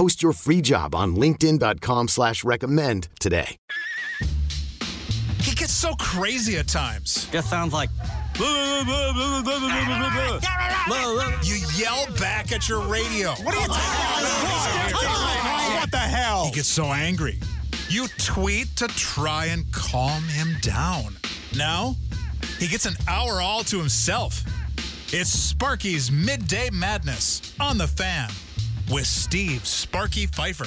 Post your free job on LinkedIn.com slash recommend today. He gets so crazy at times. Just sounds like. You yell back at your radio. What are you talking about? What the hell? He gets so angry. You tweet to try and calm him down. Now, he gets an hour all to himself. It's Sparky's Midday Madness on the fan with Steve Sparky Pfeiffer.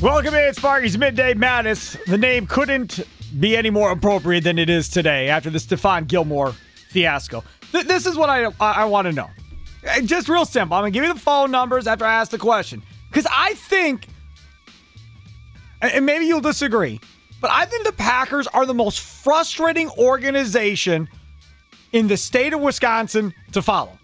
Welcome in, Sparky's Midday Madness. The name couldn't be any more appropriate than it is today after the Stephon Gilmore fiasco. Th- this is what I I, I want to know. Uh, Just real simple. I'm gonna give you the phone numbers after I ask the question because I think, and maybe you'll disagree, but I think the Packers are the most frustrating organization in the state of Wisconsin to follow.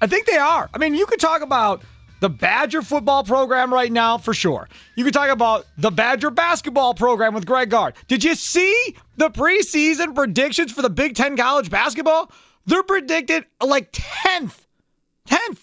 I think they are. I mean, you could talk about the Badger football program right now for sure. You could talk about the Badger basketball program with Greg Gard. Did you see the preseason predictions for the Big Ten college basketball? They're predicted like 10th. 10th.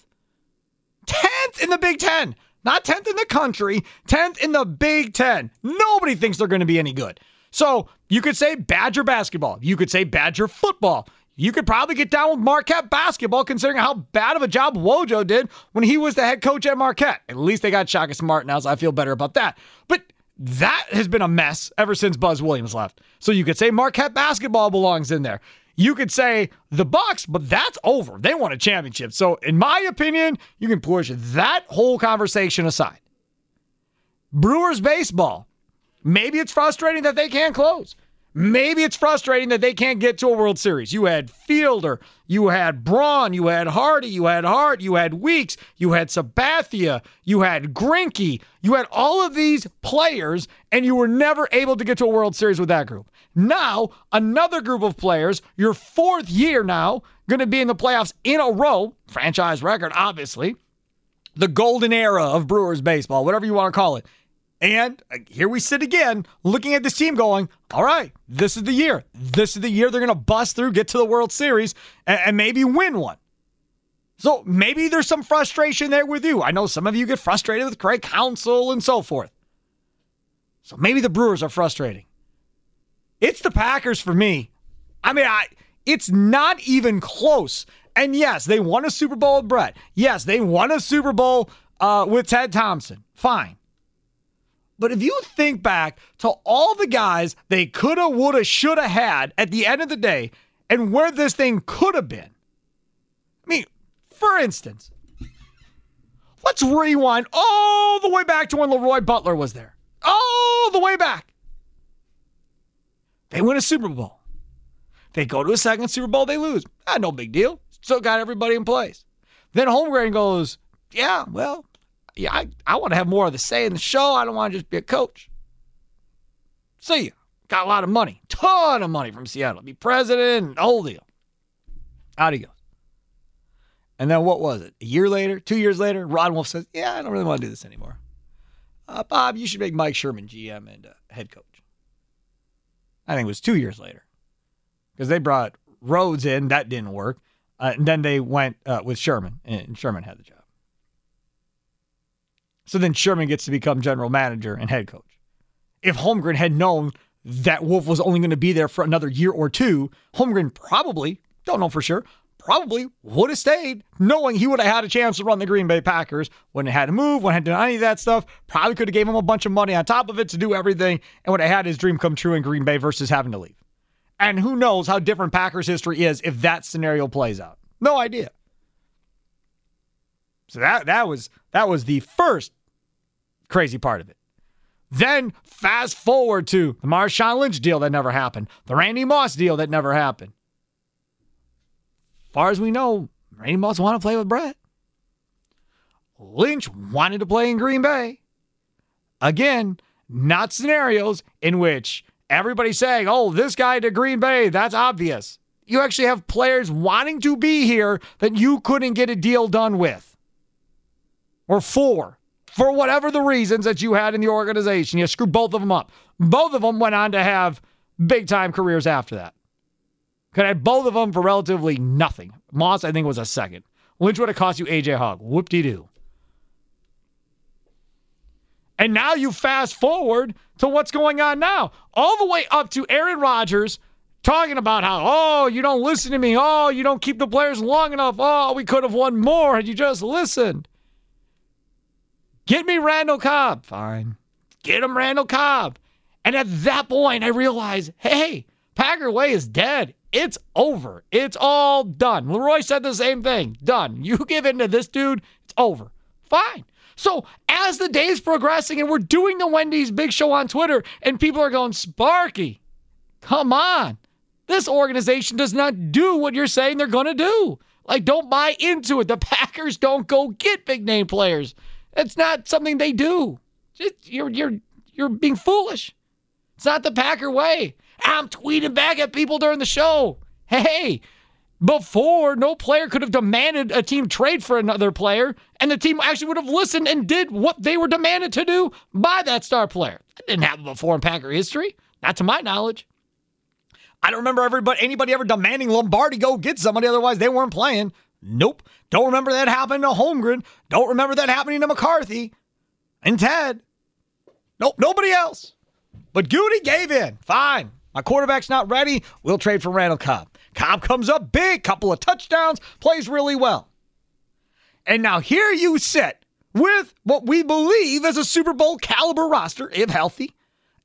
10th in the Big Ten. Not 10th in the country, 10th in the Big Ten. Nobody thinks they're going to be any good. So you could say Badger basketball. You could say Badger football. You could probably get down with Marquette basketball, considering how bad of a job Wojo did when he was the head coach at Marquette. At least they got Shaka Smart now, so I feel better about that. But that has been a mess ever since Buzz Williams left. So you could say Marquette basketball belongs in there. You could say the Bucks, but that's over. They won a championship. So in my opinion, you can push that whole conversation aside. Brewers baseball. Maybe it's frustrating that they can't close. Maybe it's frustrating that they can't get to a World Series. You had Fielder, you had Braun, you had Hardy, you had Hart, you had Weeks, you had Sabathia, you had Greinke, you had all of these players, and you were never able to get to a World Series with that group. Now, another group of players, your fourth year now, going to be in the playoffs in a row, franchise record, obviously. The golden era of Brewers baseball, whatever you want to call it. And uh, here we sit again, looking at this team going, all right, this is the year. This is the year they're going to bust through, get to the World Series, and, and maybe win one. So maybe there's some frustration there with you. I know some of you get frustrated with Craig Counsell and so forth. So maybe the Brewers are frustrating. It's the Packers for me. I mean, I it's not even close. And yes, they won a Super Bowl with Brett. Yes, they won a Super Bowl uh, with Ted Thompson. Fine. But if you think back to all the guys they coulda, woulda, shoulda had at the end of the day and where this thing could have been. I mean, for instance, let's rewind all the way back to when Leroy Butler was there. All the way back. They win a Super Bowl. They go to a second Super Bowl, they lose. Ah, no big deal. Still got everybody in place. Then Holmgren goes, Yeah, well, yeah, I, I want to have more of the say in the show. I don't want to just be a coach. See ya. Got a lot of money, ton of money from Seattle. Be president and whole deal. Out he goes. And then what was it? A year later, two years later, Ron Wolf says, Yeah, I don't really want to do this anymore. Uh, Bob, you should make Mike Sherman GM and uh, head coach. I think it was two years later because they brought Rhodes in. That didn't work. Uh, and then they went uh, with Sherman, and Sherman had the job. So then Sherman gets to become general manager and head coach. If Holmgren had known that Wolf was only going to be there for another year or two, Holmgren probably Don't know for sure. Probably would have stayed, knowing he would have had a chance to run the Green Bay Packers. Wouldn't have had to move, wouldn't have done any of that stuff. Probably could have gave him a bunch of money on top of it to do everything, and would have had his dream come true in Green Bay versus having to leave. And who knows how different Packers history is if that scenario plays out. No idea. So that that was that was the first crazy part of it. Then fast forward to the Marshawn Lynch deal that never happened, the Randy Moss deal that never happened. Far as we know, Randy Moss wanted to play with Brett. Lynch wanted to play in Green Bay. Again, not scenarios in which everybody's saying, oh, this guy to Green Bay, that's obvious. You actually have players wanting to be here that you couldn't get a deal done with or for, for whatever the reasons that you had in the organization. You screwed both of them up. Both of them went on to have big time careers after that. Could have both of them for relatively nothing. Moss, I think, was a second. Lynch would have cost you AJ Hawk. Whoop de doo. And now you fast forward to what's going on now, all the way up to Aaron Rodgers talking about how, oh, you don't listen to me. Oh, you don't keep the players long enough. Oh, we could have won more had you just listened. Get me Randall Cobb. Fine. Get him Randall Cobb. And at that point, I realized, hey, Packer Way is dead. It's over. It's all done. Leroy said the same thing. Done. You give in to this dude, it's over. Fine. So as the day's progressing and we're doing the Wendy's Big Show on Twitter, and people are going, Sparky, come on. This organization does not do what you're saying they're going to do. Like, don't buy into it. The Packers don't go get big name players. It's not something they do. You're you're you're being foolish. It's not the Packer way. I'm tweeting back at people during the show. Hey, before no player could have demanded a team trade for another player, and the team actually would have listened and did what they were demanded to do by that star player. That didn't happen before in Packer history, not to my knowledge. I don't remember everybody anybody ever demanding Lombardi go get somebody, otherwise they weren't playing. Nope. Don't remember that happening to Holmgren. Don't remember that happening to McCarthy and Ted. Nope, nobody else. But Goody gave in. Fine. My quarterback's not ready. We'll trade for Randall Cobb. Cobb comes up big, couple of touchdowns, plays really well. And now here you sit with what we believe is a Super Bowl caliber roster, if healthy.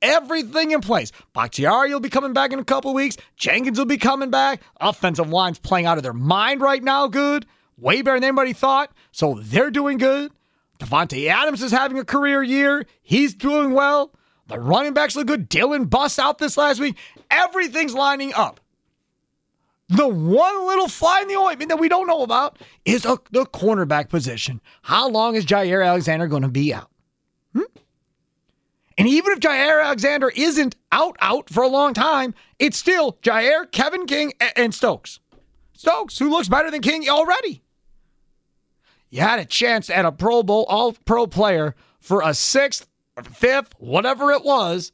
Everything in place. Bakhtiari will be coming back in a couple weeks. Jenkins will be coming back. Offensive line's playing out of their mind right now, good. Way better than anybody thought. So they're doing good. Davante Adams is having a career year. He's doing well. The running backs look good. Dylan busts out this last week. Everything's lining up. The one little fly in the ointment that we don't know about is a, the cornerback position. How long is Jaire Alexander going to be out? Hmm? And even if Jaire Alexander isn't out out for a long time, it's still Jaire, Kevin King, and Stokes. Stokes, who looks better than King already. You had a chance at a Pro Bowl All Pro player for a sixth fifth, whatever it was,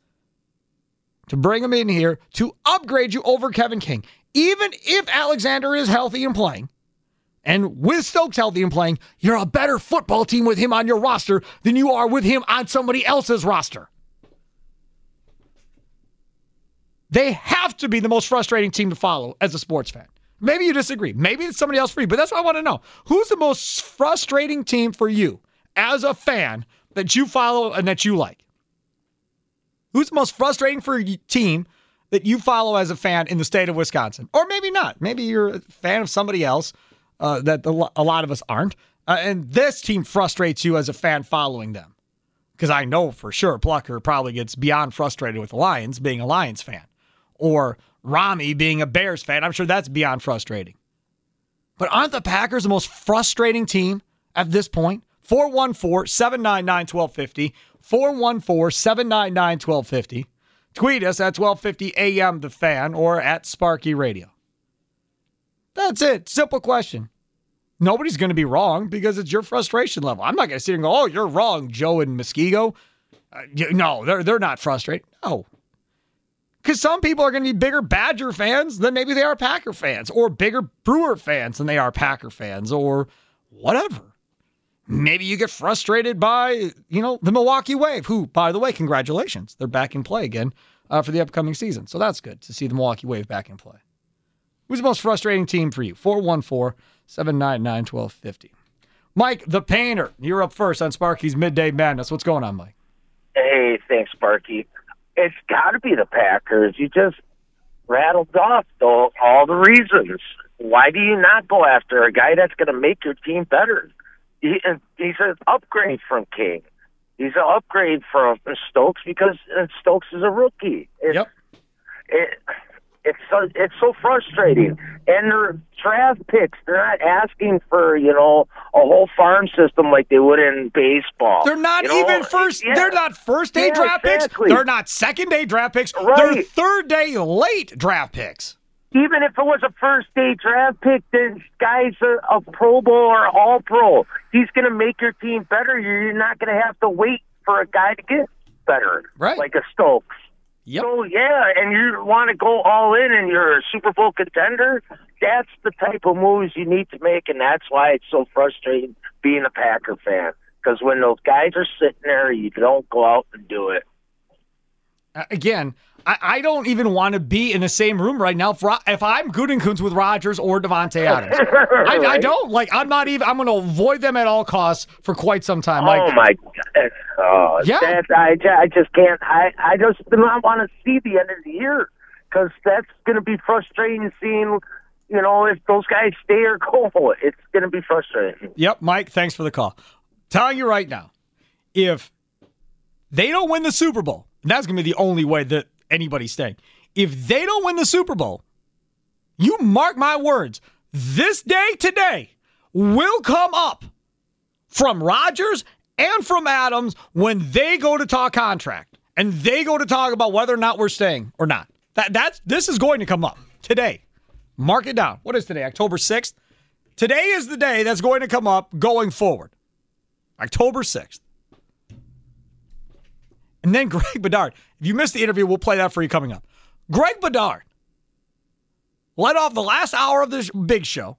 to bring him in here to upgrade you over Kevin King. Even if Alexander is healthy and playing, and with Stokes healthy and playing, you're a better football team with him on your roster than you are with him on somebody else's roster. They have to be the most frustrating team to follow as a sports fan. Maybe you disagree. Maybe it's somebody else for you, but that's what I want to know. Who's the most frustrating team for you as a fan that you follow and that you like? Who's the most frustrating for a team that you follow as a fan in the state of Wisconsin? Or maybe not. Maybe you're a fan of somebody else uh, that a lot of us aren't. Uh, and this team frustrates you as a fan following them. Because I know for sure Plucker probably gets beyond frustrated with the Lions being a Lions fan. Or Rami being a Bears fan. I'm sure that's beyond frustrating. But aren't the Packers the most frustrating team at this point? 414 799 1250. 414 799 1250. Tweet us at 1250 AM The Fan or at Sparky Radio. That's it. Simple question. Nobody's going to be wrong because it's your frustration level. I'm not going to sit here and go, oh, you're wrong, Joe and Muskego. Uh, no, they're, they're not frustrated. No. Because some people are going to be bigger Badger fans than maybe they are Packer fans, or bigger Brewer fans than they are Packer fans, or whatever. Maybe you get frustrated by, you know, the Milwaukee Wave, who, by the way, congratulations. They're back in play again uh, for the upcoming season. So that's good to see the Milwaukee Wave back in play. Who's the most frustrating team for you? 414 799 1250. Mike, the painter, you're up first on Sparky's Midday Madness. What's going on, Mike? Hey, thanks, Sparky. It's got to be the Packers. You just rattled off the, all the reasons. Why do you not go after a guy that's going to make your team better? He, he's an upgrade from King. He's an upgrade from Stokes because uh, Stokes is a rookie. It, Yep. It, it's so it's so frustrating. And their draft picks, they're not asking for you know a whole farm system like they would in baseball. They're not You know, even first. yeah. They're not first day Yeah, draft exactly. picks. They're not second day draft picks. They're third day late draft picks. Even if it was a first day draft pick, this guy's a, a Pro Bowl or All Pro. He's going to make your team better. You're not going to have to wait for a guy to get better, Right. like a Stokes. Yep. So yeah, and you want to go all in, and you're a Super Bowl contender. That's the type of moves you need to make, and that's why it's so frustrating being a Packer fan. Because when those guys are sitting there, you don't go out and do it. Again, I, I don't even want to be in the same room right now if, if I'm Gutekunst with Rodgers or Davante Adams. I, I don't like. I'm not even. I'm going to avoid them at all costs for quite some time. Like, oh my god! Oh, Yeah. that, I, I just can't. I I just do not want to see the end of the year because that's going to be frustrating. Seeing, you know, if those guys stay or go, it's going to be frustrating. Yep, Mike, thanks for the call. Telling you right now, if they don't win the Super Bowl, that's going to be the only way that anybody's staying. If they don't win the Super Bowl, you mark my words, this day today will come up from Rodgers and from Adams when they go to talk contract and they go to talk about whether or not we're staying or not. That that's this is going to come up today. Mark it down. What is today? October 6th? Today is the day that's going to come up going forward. October 6th. And then Greg Bedard. If you missed the interview, we'll play that for you coming up. Greg Bedard led off the last hour of this big show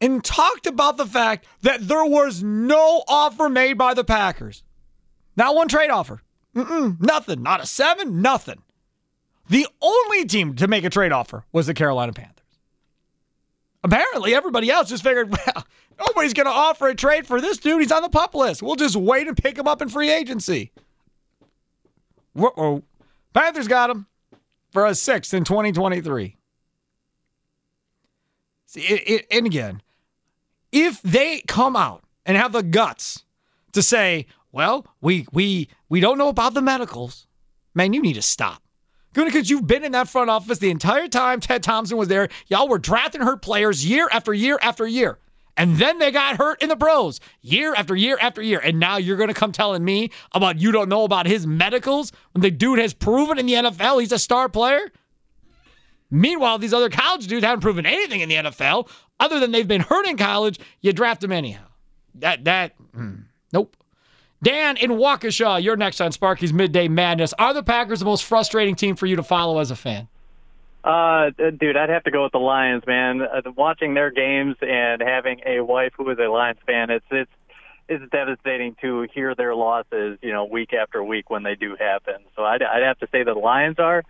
and talked about the fact that there was no offer made by the Packers. Not one trade offer. Mm-mm, nothing. Not a seven, nothing. The only team to make a trade offer was the Carolina Panthers. Apparently, everybody else just figured, well, nobody's going to offer a trade for this dude. He's on the pup list. We'll just wait and pick him up in free agency. Uh-oh. Panthers got him for a sixth in 2023. See, it, it, and again, if they come out and have the guts to say, "Well, we we we don't know about the medicals," man, you need to stop. Because you've been in that front office the entire time Ted Thompson was there. Y'all were drafting her players year after year after year. And then they got hurt in the pros year after year after year. And now you're going to come telling me about you don't know about his medicals when the dude has proven in the NFL he's a star player? Meanwhile, these other college dudes haven't proven anything in the NFL other than they've been hurt in college. You draft them anyhow. That, that, mm, nope. Dan in Waukesha, you're next on Sparky's Midday Madness. Are the Packers the most frustrating team for you to follow as a fan? Uh, dude, I'd have to go with the Lions, man. Uh, watching their games and having a wife who is a Lions fan, it's it's it's devastating to hear their losses, you know, week after week when they do happen. So I'd I'd have to say the Lions are.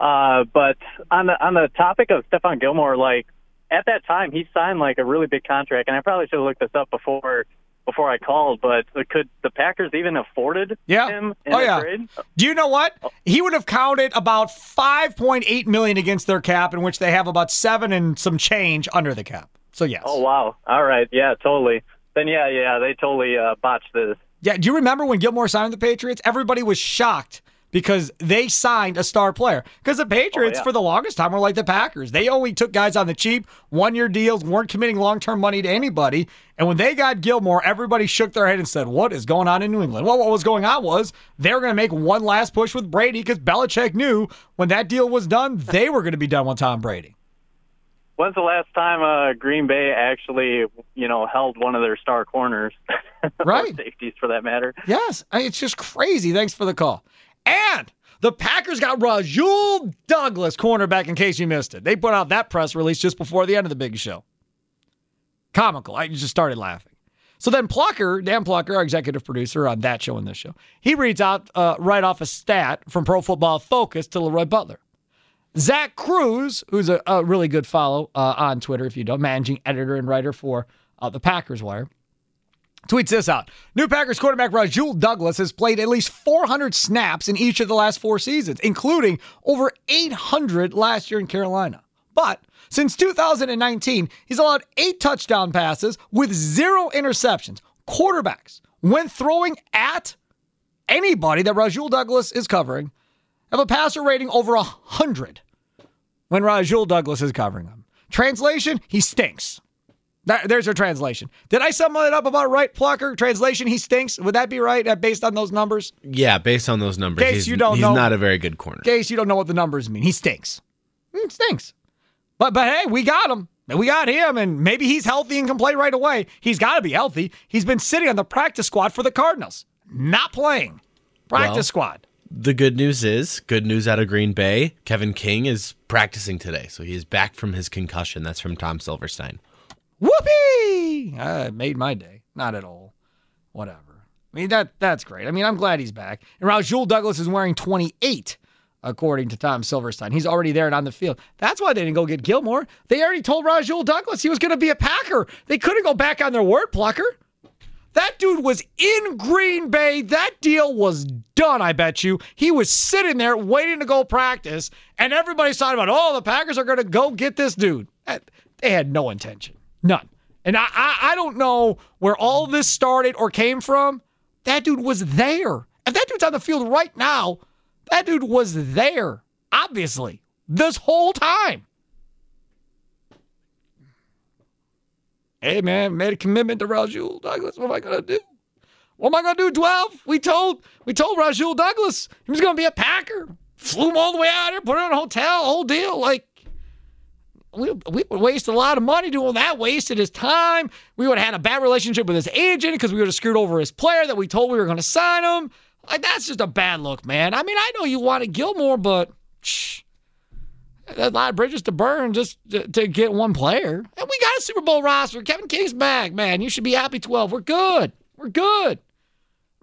Uh, but on the on the topic of Stephon Gilmore, like at that time he signed like a really big contract, and I probably should have looked this up before before I called. But could the Packers even afforded Yeah. him in Oh, a yeah. trade? Do you know what? He would have counted about 5.8 million against their cap, in which they have about seven and some change under the cap. So yes. Oh wow! All right, yeah, totally. Then yeah, yeah, they totally uh, botched this. Yeah. Do you remember when Gilmore signed the Patriots? Everybody was shocked because they signed a star player. Because the Patriots, yeah. for the longest time, were like the Packers. They only took guys on the cheap, one year deals, weren't committing long term money to anybody. And when they got Gilmore, everybody shook their head and said, What is going on in New England? Well, what was going on was they were going to make one last push with Brady because Belichick knew when that deal was done, they were going to be done with Tom Brady. When's the last time uh, Green Bay actually, you know, held one of their star corners, Right. safeties for that matter? Yes, I- it's just crazy. Thanks for the call. And the Packers got Rasul Douglas, cornerback, in case you missed it. They put out that press release just before the end of the big show. Comical. I just started laughing. So then Plucker, Dan Plucker, our executive producer on that show and this show, he reads out uh, right off a stat from Pro Football Focus to Leroy Butler. Zach Kruse, who's a, a really good follow uh, on Twitter, if you don't, managing editor and writer for uh, the Packers Wire, tweets this out. New Packers quarterback Rasul Douglas has played at least 400 snaps in each of the last four seasons, including over 800 last year in Carolina. But since 2019, he's allowed eight touchdown passes with zero interceptions. Quarterbacks, when throwing at anybody that Rasul Douglas is covering, have a passer rating over 100 when Rasul Douglas is covering them. Translation, he stinks. That, there's your translation. Did I sum it up about right, Plucker? Translation, he stinks. Would that be right uh, based on those numbers? Yeah, based on those numbers. Case he's, you don't know he's know- not a very good corner. In case you don't know what the numbers mean, he stinks. He stinks. But but hey, we got him. We got him, and maybe he's healthy and can play right away. He's got to be healthy. He's been sitting on the practice squad for the Cardinals, not playing. Practice Well, squad. The good news is, good news out of Green Bay, Kevin King is practicing today. So he is back from his concussion. That's from Tom Silverstein. Whoopee! Uh, made my day. Not at all. Whatever. I mean that that's great. I mean I'm glad he's back. And Rasul Douglas is wearing 28, according to Tom Silverstein. He's already there and on the field. That's why they didn't go get Gilmore. They already told Rasul Douglas he was going to be a Packer. They couldn't go back on their word, plucker. That dude was in Green Bay. That deal was done, I bet you. He was sitting there waiting to go practice, and everybody's talking about, oh, the Packers are going to go get this dude. They had no intention. None. And I, I, I don't know where all this started or came from. That dude was there. If that dude's on the field right now, that dude was there, obviously, this whole time. Hey man, made a commitment to Rasul Douglas. What am I gonna do? What am I gonna do? Twelve? We told we told Rasul Douglas he was gonna be a Packer. Flew him all the way out here, put him in a hotel, whole deal. Like we we would waste a lot of money doing that. Wasted his time. We would have had a bad relationship with his agent because we would have screwed over his player that we told we were gonna sign him. Like that's just a bad look, man. I mean, I know you wanted Gilmore, but. Shh, a lot of bridges to burn just to, to get one player. And we got a Super Bowl roster. Kevin King's back, man. You should be happy 12. We're good. We're good.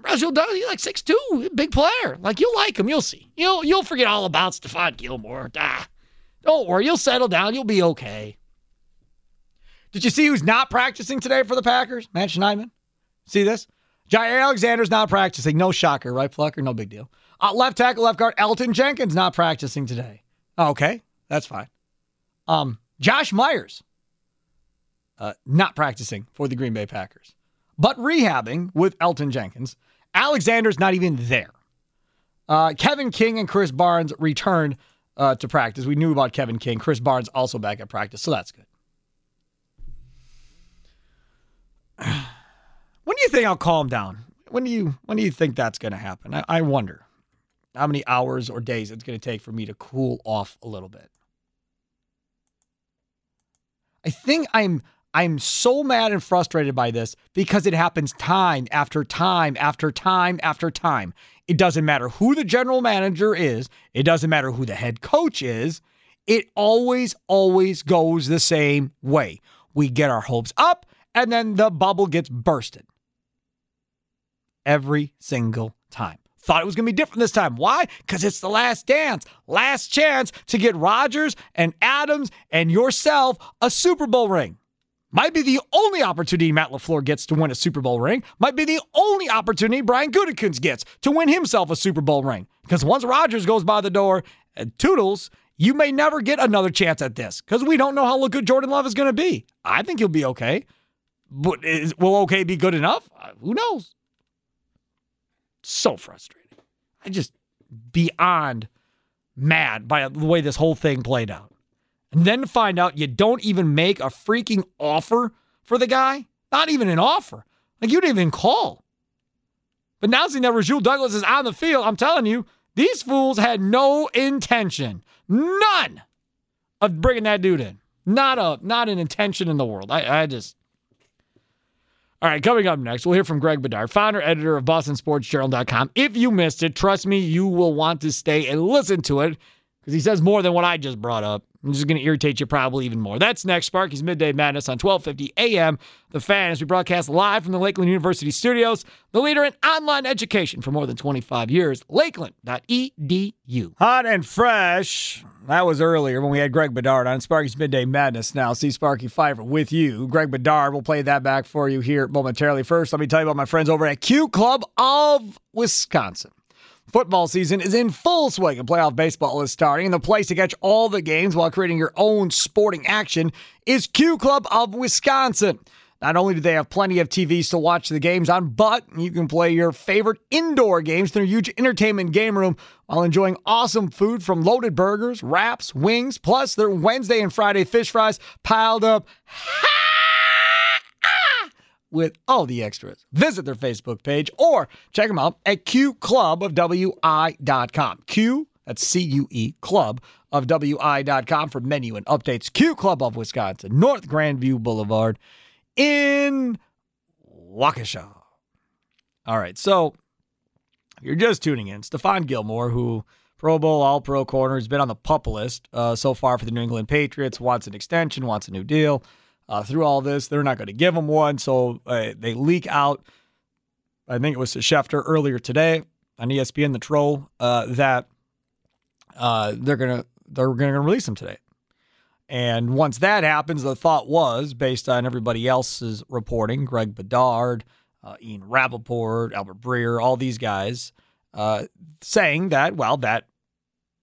Rasul Douglas, he's like 6'2", big player. Like, you'll like him. You'll see. You'll you'll forget all about Stephon Gilmore. Ah, don't worry. You'll settle down. You'll be okay. Did you see who's not practicing today for the Packers? Matt Schneidman? See this? Jaire Alexander's not practicing. No shocker, right, Plucker? No big deal. Uh, left tackle, left guard, Elgton Jenkins not practicing today. Okay, that's fine. Um, Josh Myers, uh, not practicing for the Green Bay Packers, but rehabbing with Elgton Jenkins. Alexander's not even there. Uh, Kevin King and Krys Barnes returned uh, to practice. We knew about Kevin King. Krys Barnes also back at practice, so that's good. When do you think I'll calm down? When do you when do you think that's going to happen? I, I wonder how many hours or days it's going to take for me to cool off a little bit. I think I'm I'm so mad and frustrated by this because it happens time after time after time after time. It doesn't matter who the general manager is, it doesn't matter who the head coach is. It always always goes the same way. We get our hopes up and then the bubble gets bursted. Every single time. Thought it was going to be different this time. Why? Because it's the last dance, last chance to get Rodgers and Adams and yourself a Super Bowl ring. Might be the only opportunity Matt LaFleur gets to win a Super Bowl ring. Might be the only opportunity Brian Gutekunst gets to win himself a Super Bowl ring. Because once Rodgers goes by the door and Toodles, you may never get another chance at this because we don't know how good Jordan Love is going to be. I think he'll be okay. But is, will okay be good enough? Uh, who knows? So frustrating. I just beyond mad by the way this whole thing played out. And then find out you don't even make a freaking offer for the guy, not even an offer. Like you didn't even call. But now seeing that Rasul Douglas is on the field, I'm telling you, these fools had no intention, none, of bringing that dude in. Not a, not an intention in the world. I, I just. All right, coming up next, we'll hear from Greg Bedard, founder, editor of BostonSportsJournal.com. If you missed it, trust me, you will want to stay and listen to it because he says more than what I just brought up. I'm just going to irritate you probably even more. That's next. Sparky's Midday Madness on 1250 AM. The Fan as we broadcast live from the Lakeland University studios, the leader in online education for more than 25 years, lakeland.edu. Hot and fresh. That was earlier when we had Greg Bedard on Sparky's Midday Madness. Now, see Sparky Pfeiffer with you. Greg Bedard will play that back for you here momentarily. First, let me tell you about my friends over at Cue Club of Wisconsin. Football season is in full swing and playoff baseball is starting. And the place to catch all the games while creating your own sporting action is Cue Club of Wisconsin. Not only do they have plenty of TVs to watch the games on, but you can play your favorite indoor games in their huge entertainment game room while enjoying awesome food from loaded burgers, wraps, wings, plus their Wednesday and Friday fish fries piled up with all the extras. Visit their Facebook page or check them out at cueclubofwi.com. Q, that's C U E, club of WI.com for menu and updates. Cue Club of Wisconsin, North Grandview Boulevard in Waukesha. All right, so if you're just tuning in, Stephon Gilmore, who Pro Bowl, All Pro corner, has been on the pup list uh, so far for the New England Patriots, wants an extension, wants a new deal. Uh, through all this, they're not going to give him one, so uh, they leak out. I think it was to Schefter earlier today on ESPN, the Troll, uh, that uh, they're gonna they're gonna release him today. And once that happens, the thought was, based on everybody else's reporting, Greg Bedard, uh, Ian Rapoport, Albert Breer, all these guys, uh, saying that, well, that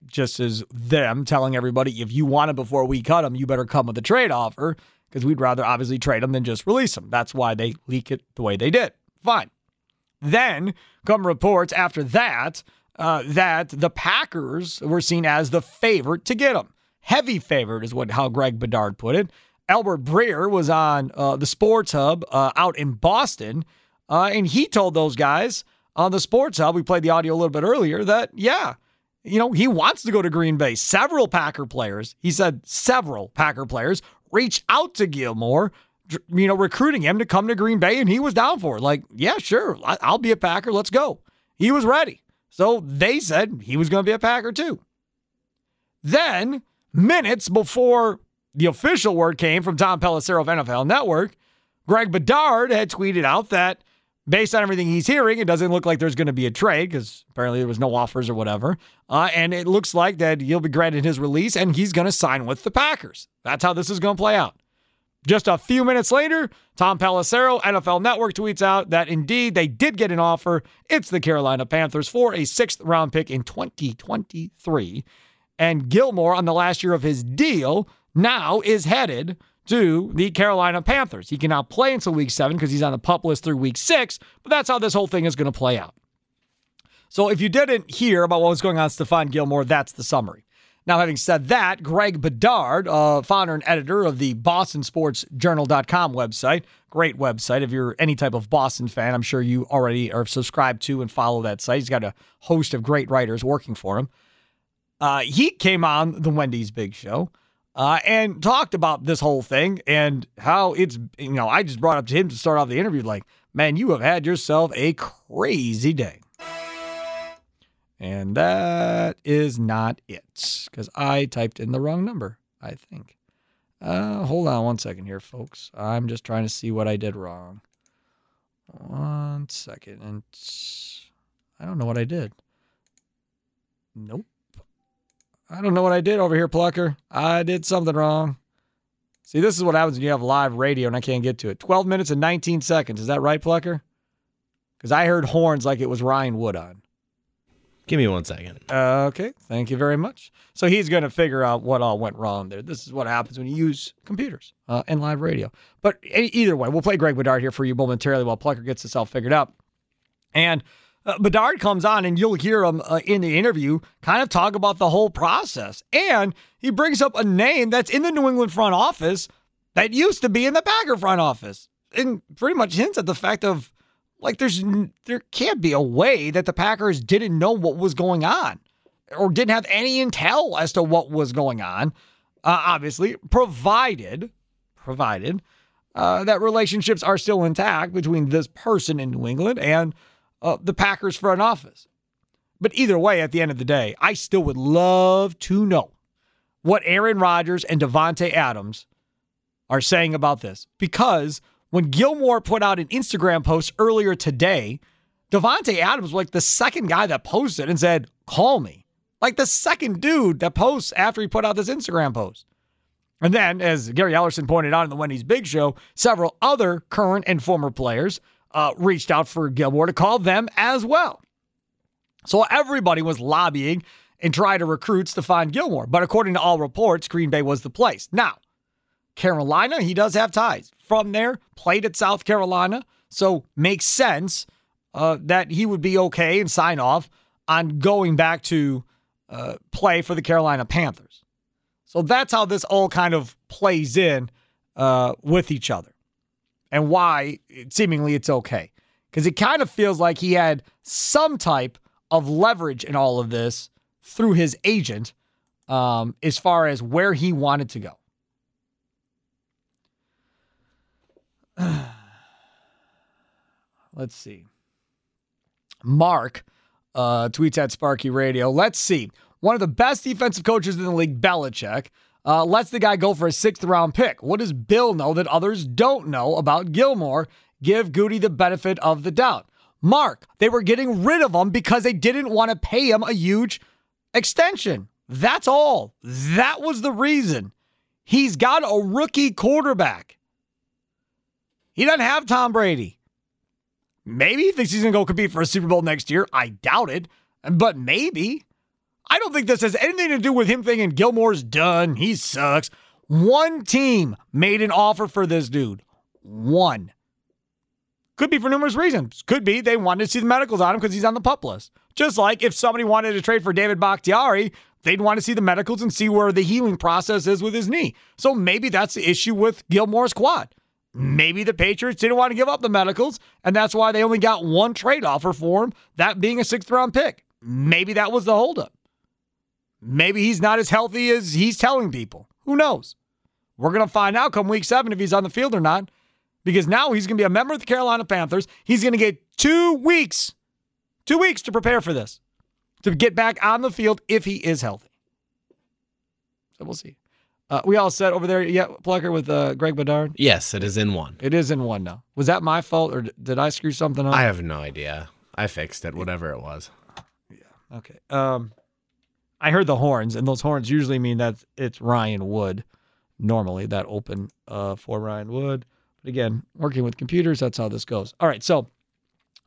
just is them telling everybody, if you want him before we cut him, you better come with a trade offer because we'd rather obviously trade him than just release him. That's why they leak it the way they did. Fine. Then come reports after that uh, that the Packers were seen as the favorite to get him. Heavy favorite is what how Greg Bedard put it. Albert Breer was on uh, the Sports Hub uh, out in Boston, uh, and he told those guys on the Sports Hub, we played the audio a little bit earlier, that, yeah, you know, he wants to go to Green Bay. Several Packer players, he said several Packer players reached out to Gilmore, you know, recruiting him to come to Green Bay, and he was down for it. Like, yeah, sure, I'll be a Packer. Let's go. He was ready. So they said he was going to be a Packer too. Then, minutes before the official word came from Tom Pelissero of NFL Network, Greg Bedard had tweeted out that based on everything he's hearing, it doesn't look like there's going to be a trade because apparently there was no offers or whatever. Uh, and it looks like that he'll be granted his release and he's going to sign with the Packers. That's how this is going to play out. Just a few minutes later, Tom Pelissero, NFL Network, tweets out that indeed they did get an offer. It's the Carolina Panthers for a sixth round pick in 2023. And Gilmore, on the last year of his deal, now is headed to the Carolina Panthers. He can now play until week seven because he's on the pup list through week six, but that's how this whole thing is going to play out. So if you didn't hear about what was going on with Stephon Gilmore, that's the summary. Now, having said that, Greg Bedard, uh, founder and editor of the BostonSportsJournal.com website, great website. If you're any type of Boston fan, I'm sure you already are subscribed to and follow that site. He's got a host of great writers working for him. Uh, he came on the Wendy's Big Show uh, and talked about this whole thing and how it's, you know, I just brought up to him to start off the interview like, man, you have had yourself a crazy day. And that is not it because I typed in the wrong number, I think. Uh, hold on one second here, folks. I'm just trying to see what I did wrong. One second. And I don't know what I did. Nope. I don't know what I did over here, Plucker. I did something wrong. See, this is what happens when you have live radio and I can't get to it. 12 minutes and 19 seconds. Is that right, Plucker? Because I heard horns like it was Ryan Wood on. Give me one second. Uh, okay, thank you very much. So he's going to figure out what all went wrong there. This is what happens when you use computers uh, and live radio. But either way, we'll play Greg Bedard here for you momentarily while Plucker gets this all figured out. And uh, Bedard comes on, and you'll hear him uh, in the interview kind of talk about the whole process. And he brings up a name that's in the New England front office that used to be in the Packer front office, and pretty much hints at the fact of like there's there can't be a way that the Packers didn't know what was going on or didn't have any intel as to what was going on. Uh, obviously, provided provided uh, that relationships are still intact between this person in New England and uh, the Packers front office. But either way, at the end of the day, I still would love to know what Aaron Rodgers and Davante Adams are saying about this because when Gilmore put out an Instagram post earlier today, Davante Adams was like the second guy that posted and said, "Call me." Like the second dude that posts after he put out this Instagram post. And then, as Gary Ellerson pointed out in the Wendy's Big Show, several other current and former players uh, reached out for Gilmore to call them as well. So everybody was lobbying and trying to recruit Stephon Gilmore. But according to all reports, Green Bay was the place. Now, Carolina, he does have ties from there, played at South Carolina. So makes sense uh, that he would be okay and sign off on going back to uh, play for the Carolina Panthers. So that's how this all kind of plays in uh, with each other and why seemingly it's okay. Because it kind of feels like he had some type of leverage in all of this through his agent um, as far as where he wanted to go. Let's see. Mark uh, tweets at Sparky Radio. Let's see. One of the best defensive coaches in the league, Belichick, uh, lets the guy go for a sixth round pick. What does Bill know that others don't know about Gilmore? Give Goody the benefit of the doubt. Mark, they were getting rid of him because they didn't want to pay him a huge extension. That's all. That was the reason. He's got a rookie quarterback. He doesn't have Tom Brady. Maybe he thinks he's going to go compete for a Super Bowl next year. I doubt it, but maybe. I don't think this has anything to do with him thinking Gilmore's done. He sucks. One team made an offer for this dude. One. Could be for numerous reasons. Could be they wanted to see the medicals on him because he's on the pup list. Just like if somebody wanted to trade for David Bakhtiari, they'd want to see the medicals and see where the healing process is with his knee. So maybe that's the issue with Gilmore's quad. Maybe the Patriots didn't want to give up the medicals, and that's why they only got one trade offer for him, that being a sixth round pick. Maybe that was the holdup. Maybe he's not as healthy as he's telling people. Who knows? We're going to find out come week seven if he's on the field or not, because now he's going to be a member of the Carolina Panthers. He's going to get two weeks, two weeks to prepare for this, to get back on the field if he is healthy. So we'll see. Uh, we all set over there, yeah, Plucker with uh, Greg Bedard. Yes, it is in one. It is in one now. Was that my fault, or did I screw something up? I have no idea. I fixed it, whatever it was. Yeah. Okay. Um, I heard the horns, and those horns usually mean that it's Ryan Wood. Normally, that open uh, for Ryan Wood. But again, working with computers, that's how this goes. All right, so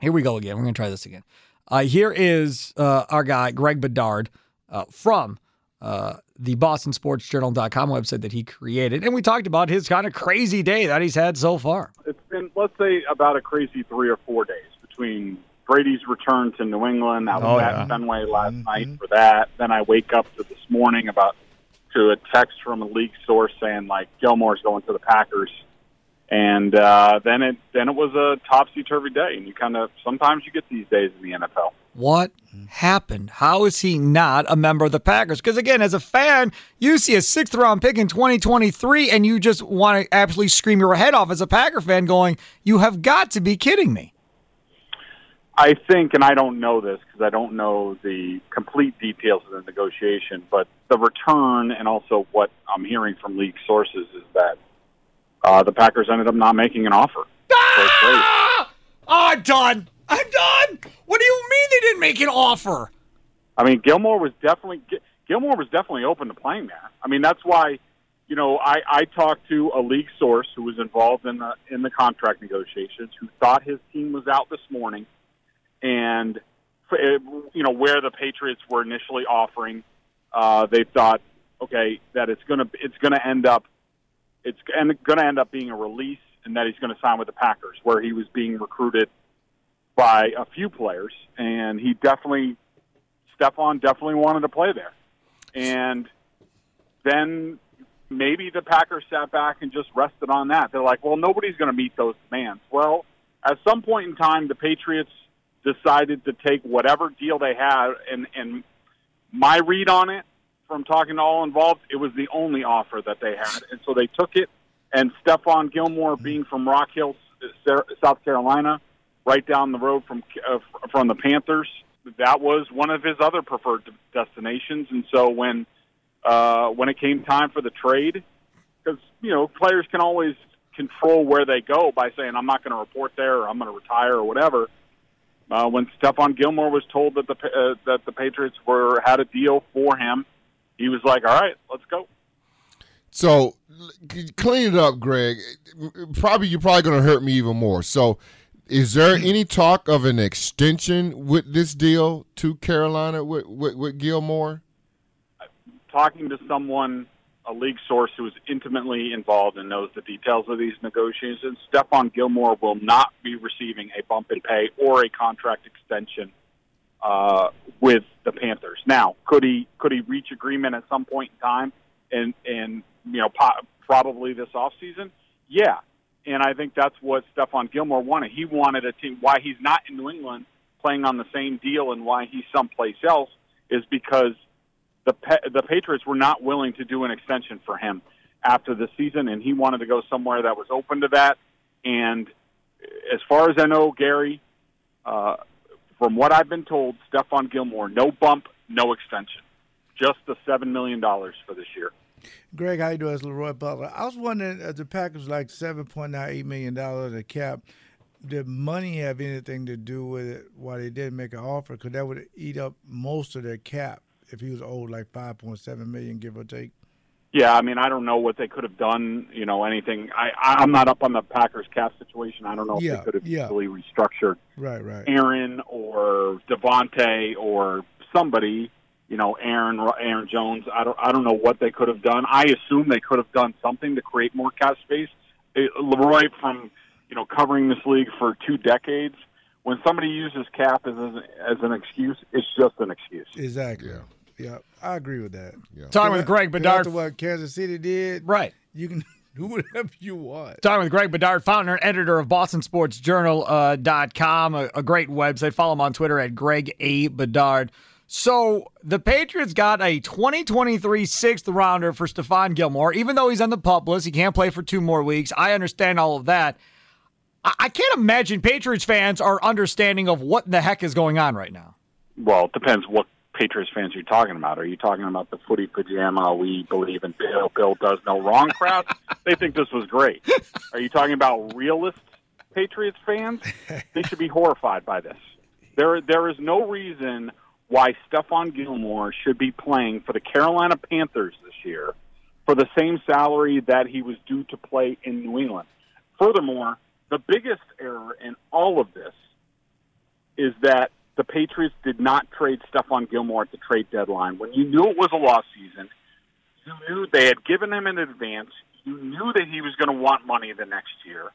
here we go again. We're going to try this again. Uh, here is uh, our guy, Greg Bedard, uh, from uh, the BostonSportsJournal.com website that he created. And we talked about his kind of crazy day that he's had so far. It's been, let's say, about a crazy three or four days between Brady's return to New England. I was Oh, at yeah. Fenway last night for that. Then I wake up to this morning about to a text from a league source saying like Gilmore's going to the Packers, and uh, then it then it was a topsy turvy day. And you kind of sometimes you get these days in the NFL. What happened? How is he not a member of the Packers? Because again, as a fan, you see a sixth round pick in 2023 and you just want to absolutely scream your head off as a Packer fan, going, You have got to be kidding me. I think, and I don't know this because I don't know the complete details of the negotiation, but the return and also what I'm hearing from league sources is that uh, the Packers ended up not making an offer. It's great. Ah! I'm done. I'm done. What do you mean they didn't make an offer? I mean, Gilmore was definitely Gilmore was definitely open to playing there. I mean, that's why you know I, I talked to a league source who was involved in the in the contract negotiations, who thought his team was out this morning, and uh, you know where the Patriots were initially offering, uh, they thought, okay, that it's gonna it's gonna end up it's to end up being a release, and that he's to sign with the Packers, where he was being recruited by a few players, and he definitely Stephon definitely wanted to play there. And then maybe the Packers sat back and just rested on that. They're like, well, nobody's going to meet those demands. Well, at some point in time, the Patriots decided to take whatever deal they had, and, and my read on it from talking to all involved, it was the only offer that they had. And so they took it, and Stephon Gilmore, being from Rock Hill, South Carolina, right down the road from uh, from the Panthers, that was one of his other preferred destinations. And so when uh, when it came time for the trade, because you know players can always control where they go by saying I'm not going to report there or I'm going to retire or whatever. Uh, when Stephon Gilmore was told that the uh, that the Patriots were had a deal for him, he was like, "All right, let's go." So clean it up, Greg. Probably you're probably going to hurt me even more. So, is there any talk of an extension with this deal to Carolina with, with, with Gilmore? Talking to someone, a league source who is intimately involved and knows the details of these negotiations, Stephon Gilmore will not be receiving a bump in pay or a contract extension uh, with the Panthers. Now, could he could he reach agreement at some point in time and and you know po- probably this off season? Yeah, and I think that's what Stephon Gilmore wanted. He wanted a team. Why he's not in New England playing on the same deal, and why he's someplace else is because the the Patriots were not willing to do an extension for him after the season, and he wanted to go somewhere that was open to that. And as far as I know, Gary, uh, from what I've been told, Stephon Gilmore, no bump, no extension, just the seven million dollars for this year. Greg, how you doing? It's Leroy Butler. I was wondering, uh, the Packers like seven point nine eight million dollars the cap. Did money have anything to do with it? Why they didn't make an offer? Because that would eat up most of their cap if he was owed like five point seven million, give or take. Yeah, I mean, I don't know what they could have done. You know, anything. I I'm not up on the Packers cap situation. I don't know if Yeah, they could have yeah. easily restructured Right, right. Aaron or Davante or somebody. You know, Aaron Aaron Jones. I don't I don't know what they could have done. I assume they could have done something to create more cap space. It, Leroy, from you know covering this league for two decades, when somebody uses cap as an, as an excuse, it's just an excuse. Exactly. Yeah. Yeah, I agree with that. Yeah. Talking with Greg Because Bedard. What Kansas City did, Right. You can do whatever you want. Talking with Greg Bedard, founder and editor of BostonSportsJournal.com, uh, dot com, a, a great website. Follow him on Twitter at Greg A. Bedard. So the Patriots got a 2023 sixth rounder for Stephon Gilmore. Even though he's on the pup list, he can't play for two more weeks. I understand all of that. I, can't imagine Patriots fans are understanding of what the heck is going on right now. Well, it depends what Patriots fans you're talking about. Are you talking about the footy pajama? We believe in Bill. Bill does no wrong crowd. they think this was great. Are you talking about realist Patriots fans? They should be horrified by this. There, there is no reason why Stephon Gilmore should be playing for the Carolina Panthers this year for the same salary that he was due to play in New England. Furthermore, the biggest error in all of this is that the Patriots did not trade Stephon Gilmore at the trade deadline. When you knew it was a lost season, you knew they had given him in advance. You knew that he was going to want money the next year.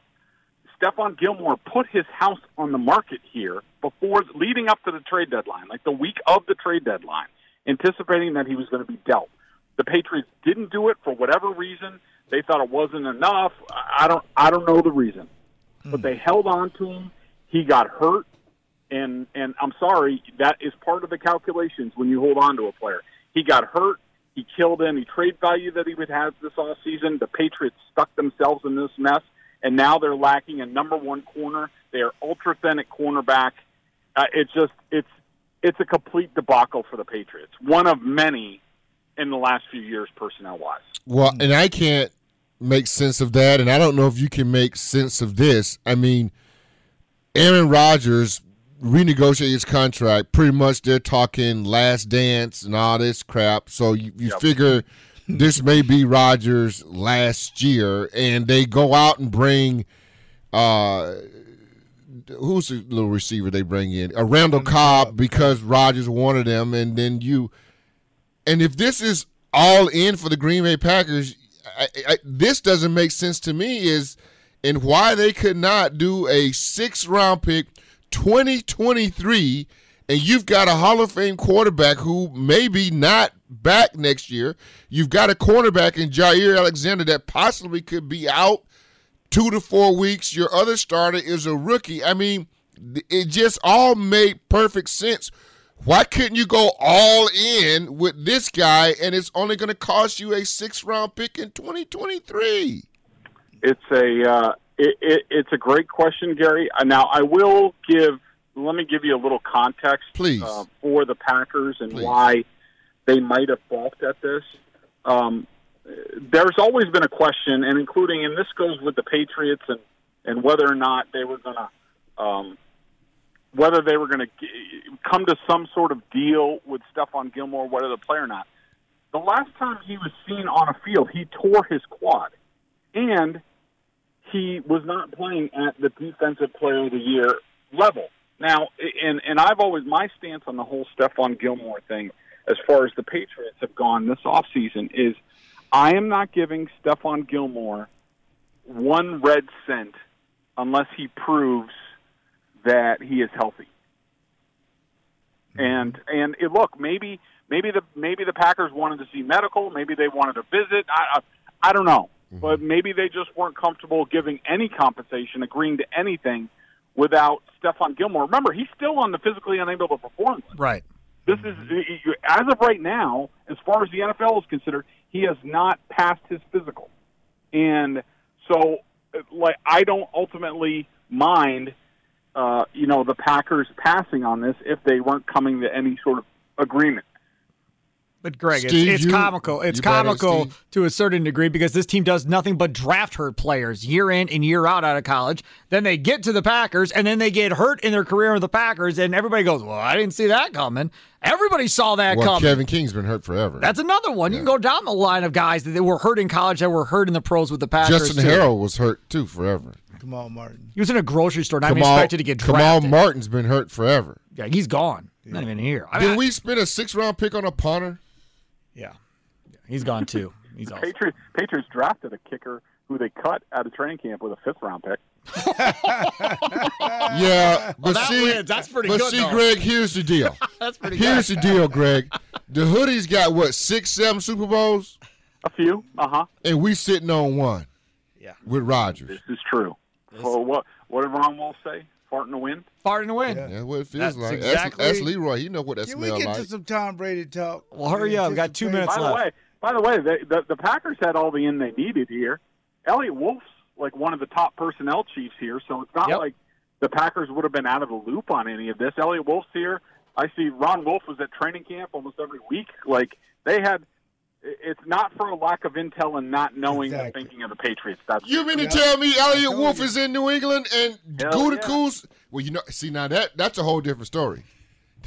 Stephon Gilmore put his house on the market here before leading up to the trade deadline, like the week of the trade deadline, anticipating that he was going to be dealt. The Patriots didn't do it for whatever reason. They thought it wasn't enough. I don't I don't know the reason. But they held on to him. He got hurt and and I'm sorry, that is part of the calculations when you hold on to a player. He got hurt. He killed any trade value that he would have this off season. The Patriots stuck themselves in this mess, and now they're lacking a number one corner. They are ultra thin at cornerback. Uh, it's just it's it's a complete debacle for the Patriots. One of many in the last few years, personnel wise. Well, and I can't make sense of that, and I don't know if you can make sense of this. I mean, Aaron Rodgers renegotiated his contract. Pretty much, they're talking last dance and all this crap. So you, you figure this may be Rodgers' last year, and they go out and bring. Uh, Who's the little receiver they bring in? A Randall Cobb because Rodgers wanted him, and then you and if this is all in for the Green Bay Packers, I, I, this doesn't make sense to me. Is and why they could not do a six round pick, twenty twenty three, and you've got a Hall of Fame quarterback who maybe not back next year. You've got a cornerback in Jaire Alexander that possibly could be out two to four weeks. Your other starter is a rookie. I mean, it just all made perfect sense. Why couldn't you go all in with this guy and it's only going to cost you a six round pick in 2023? It's a uh, it, it, it's a great question, Gary. Uh, Now I will give. Let me give you a little context, please, uh, for the Packers and why they might have balked at this. um, there's always been a question, and including, and this goes with the Patriots and and whether or not they were going to, um, whether they were going to come to some sort of deal with Stephon Gilmore, whether the player or not. The last time he was seen on a field, he tore his quad, and he was not playing at the defensive player of the year level. Now, and and I've always my stance on the whole Stephon Gilmore thing, as far as the Patriots have gone this offseason, is I am not giving Stephon Gilmore one red cent unless he proves that he is healthy. Hmm. And and it, look, maybe maybe the maybe the Packers wanted to see medical, maybe they wanted to visit. I I, I don't know, hmm. but maybe they just weren't comfortable giving any compensation, agreeing to anything without Stephon Gilmore. Remember, he's still on the physically unable to perform. list. Right. This is eh, eh, as of right now, as far as the NFL is considered, he has not passed his physical, and so like I don't ultimately mind, uh, you know, the Packers passing on this if they weren't coming to any sort of agreement. But Greg, Steve, it's, it's you- comical. It's you brought up comical Steve. to a certain degree because this team does nothing but draft hurt players year in and year out out of college. Then they get to the Packers and then they get hurt in their career with the Packers, and everybody goes, "Well, I didn't see that coming." Everybody saw that well, coming. Kevin King's been hurt forever. That's another one. You can go down the line of guys that were hurt in college that were hurt in the pros with the Packers. Justin too. Harrell was hurt too forever. Kamal Martin. He was in a grocery store, not even Kamal, expected to get Kamal drafted. Martin's been hurt forever. Yeah, he's gone. Not even here. I Did we spend a six round pick on a punter? Yeah. He's gone too. He's The awesome. Patriots Patriots drafted a kicker who they cut out of training camp with a fifth round pick. Yeah, but that see, wins. That's pretty but good, see, though. Greg, here's the deal. That's pretty Here's good. the deal, Greg. The hoodies got what six, seven Super Bowls, A few, uh huh. and we sitting on one. Yeah, with Rodgers. This is true. Well, what what did Ron Wolf say? Fart in the wind. Fart in the wind. That's what it feels That's like. exactly- That's, that's Leroy. He know what that Can we get like. to some Tom Brady talk? Well, hurry up. We got two minutes By left. the way, by the way, they, the the Packers had all the in they needed here. Eliot Wolf's like one of the top personnel chiefs here, so it's not Yep. like the Packers would have been out of the loop on any of this. Eliot Wolf's here. I see Ron Wolf was at training camp almost every week. Like they had. It's not for a lack of intel and not knowing the thinking of the Patriots. That's You mean to tell me Eliot Wolf is in New England and Hell Gutekunst? Well, you know, see now that that's a whole different story.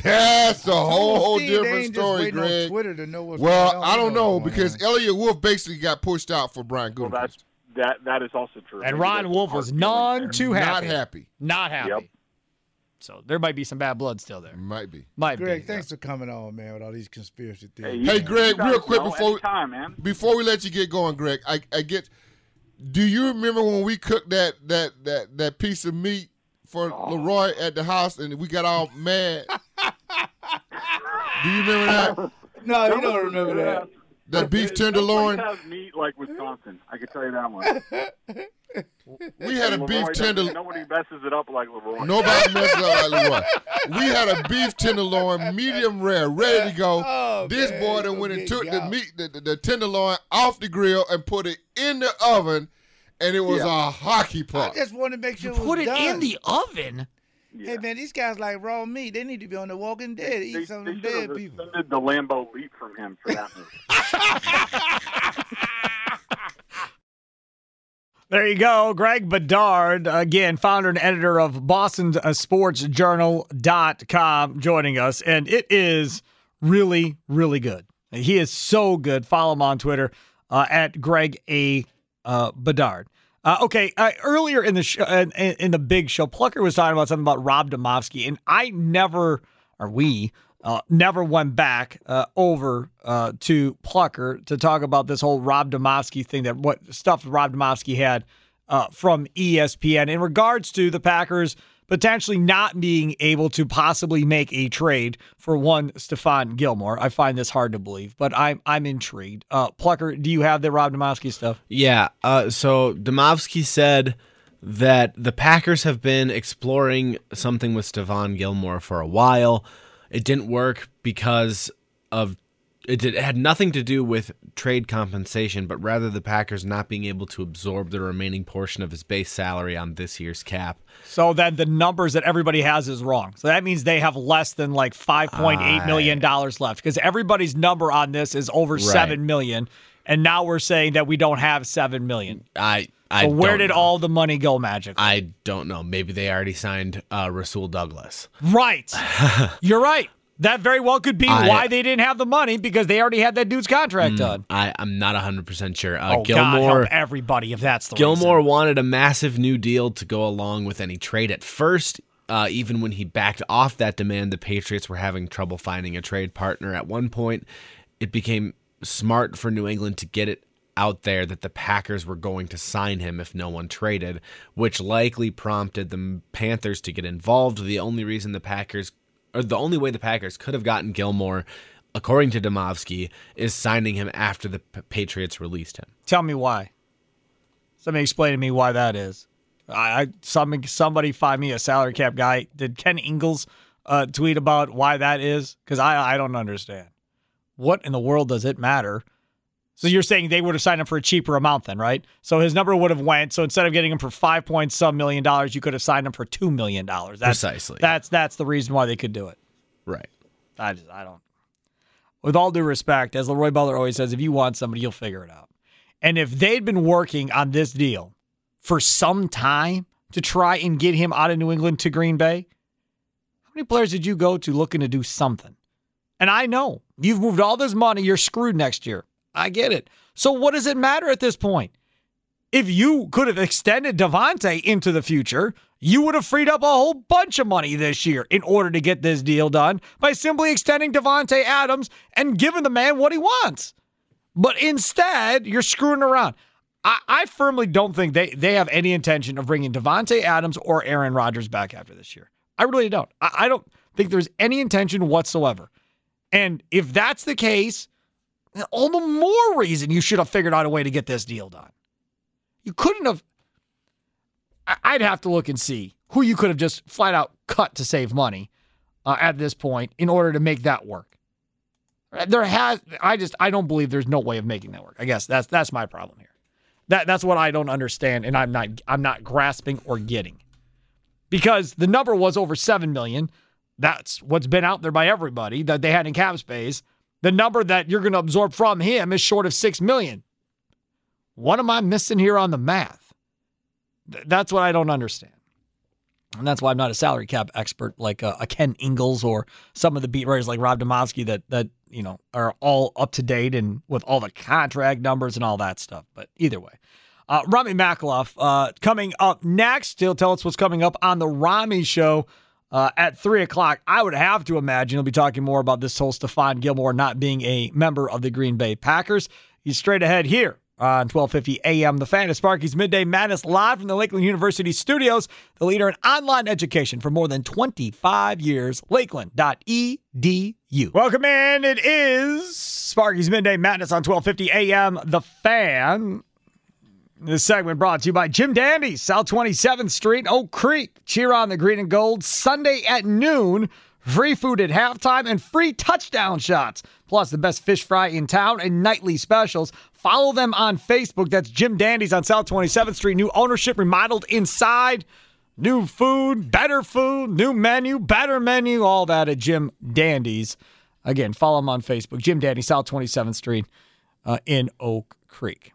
That's a whole Steve, they different ain't just story, on Greg. Twitter to know what's well. I don't know know what's because Eliot Wolf basically got pushed out for Brian well, Gutekunst. that's that that is also true. And Maybe Ron Wolf was feelings none too happy. Not happy. Not happy. Yep. So there might be some bad blood still there. Might be. Might Greg, be. thanks for coming on, man, with all these conspiracy theories. you- Hey, Greg, real quick know before anytime, man. before we let you get going, Greg, I, I get. Do you remember when we cooked that that that that piece of meat for Oh. Leroy at the house and we got all mad? Do you remember that? No, you don't remember that. That beef Nobody tenderloin. has meat like Wisconsin. I can tell you that one. We had a Leroy beef doesn't- tenderloin. Nobody messes it up like Leroy. Nobody messes up like Leroy. We had a beef tenderloin, medium rare, ready to go. Oh, this man, boy you then went and took the meat, the, the, the tenderloin off the grill and put it in the oven, and it was Yeah. a hockey puck. I just want to make sure Put it it was in the oven. Hey man, these guys like raw meat. They need to be on The Walking Dead. Eat They, some of them dead have people. suspended the Lambeau leap from him for that move. There you go. Greg Bedard, again, founder and editor of Boston Sports Journal.com, joining us. And it is really, really good. He is so good. Follow him on Twitter uh, at Greg A. Uh, Bedard. Uh, okay, uh, earlier in the show, in, in the big show, Plucker was talking about something about Rob Demovsky, and I never, or we, uh, never went back uh, over uh, to Plucker to talk about this whole Rob Demovsky thing that what stuff Rob Demovsky had uh, from ESPN in regards to the Packers potentially not being able to possibly make a trade for one Stephon Gilmore. I find this hard to believe, but I'm I'm intrigued. Uh, Plucker, do you have the Rob Demovsky stuff? Yeah. Uh, so Demovsky said that the Packers have been exploring something with Stephon Gilmore for a while. It didn't work because of it, did, it had nothing to do with trade compensation, but rather the Packers not being able to absorb the remaining portion of his base salary on this year's cap. So then the numbers that everybody has is wrong. So that means they have less than like five point eight million dollars left because everybody's number on this is over Right. seven million, and now we're saying that we don't have seven million. I, I So where did know. all the money go, Magic? I don't know. Maybe they already signed uh, Rasul Douglas. Right. You're right. That very well could be I- why they didn't have the money because they already had that dude's contract done. I, I'm not 100% sure. Uh, oh, God Gilmore. help everybody if that's the Gilmore reason. wanted a massive new deal to go along with any trade at first. Uh, even when he backed off that demand, the Patriots were having trouble finding a trade partner. At one point, it became smart for New England to get it out there that the Packers were going to sign him if no one traded, which likely prompted the Panthers to get involved. The only reason the Packers, or the only way the Packers could have gotten Gilmore, according to Demovsky, is signing him after the Patriots released him. Tell me why. Somebody explain to me why that is. I, I some somebody find me a salary cap guy. Did Ken Ingalls uh, tweet about why that is? Because I I don't understand. What in the world does it matter? So you're saying they would have signed him for a cheaper amount then, right? So his number would have went. So instead of getting him for five point some million dollars, you could have signed him for two million dollars. Precisely. That's that's the reason why they could do it. Right. I just I don't. With all due respect, as Leroy Butler always says, if you want somebody, you'll figure it out. And if they'd been working on this deal for some time to try and get him out of New England to Green Bay, how many players did you go to looking to do something? And I know you've moved all this money, you're screwed next year. I get it. So what does it matter at this point? If you could have extended Davante into the future, you would have freed up a whole bunch of money this year in order to get this deal done by simply extending Davante Adams and giving the man what he wants. But instead, you're screwing around. I, I firmly don't think they, they have any intention of bringing Davante Adams or Aaron Rodgers back after this year. I really don't. I, I don't think there's any intention whatsoever. And if that's the case, all the more reason you should have figured out a way to get this deal done. You couldn't have. I'd have to look and see who you could have just flat out cut to save money uh, at this point in order to make that work. There has, I just, I don't believe there's no way of making that work. I guess that's that's my problem here. That that's what I don't understand, and I'm not, I'm not grasping or getting, because the number was over seven million. That's what's been out there by everybody that they had in cap space. The number that you're going to absorb from him is short of six million. What am I missing here on the math? Th- That's what I don't understand. And that's why I'm not a salary cap expert like uh, a Ken Ingalls or some of the beat writers like Rob Demovsky that that you know are all up to date and with all the contract numbers and all that stuff. But either way, uh, Rami Makaloff uh, coming up next. He'll tell us what's coming up on the Rami Show uh, at three o'clock. I would have to imagine he'll be talking more about this whole Stephon Gilmore not being a member of the Green Bay Packers. He's straight ahead here on 1250 AM. The Fan of Sparky's Midday Madness live from the Lakeland University studios, the leader in online education for more than 25 years, lakeland.edu. Welcome in. It is Sparky's Midday Madness on 1250 AM. The Fan. This segment brought to you by Jim Dandy, South 27th Street, Oak Creek. Cheer on the green and gold Sunday at noon. Free food at halftime and free touchdown shots. Plus the best fish fry in town and nightly specials. Follow them on Facebook. That's Jim Dandy's on South 27th Street. New ownership remodeled inside. New food, better food, new menu, better menu, all that at Jim Dandy's. Again, follow him on Facebook. Jim Dandy, South 27th Street uh, in Oak Creek.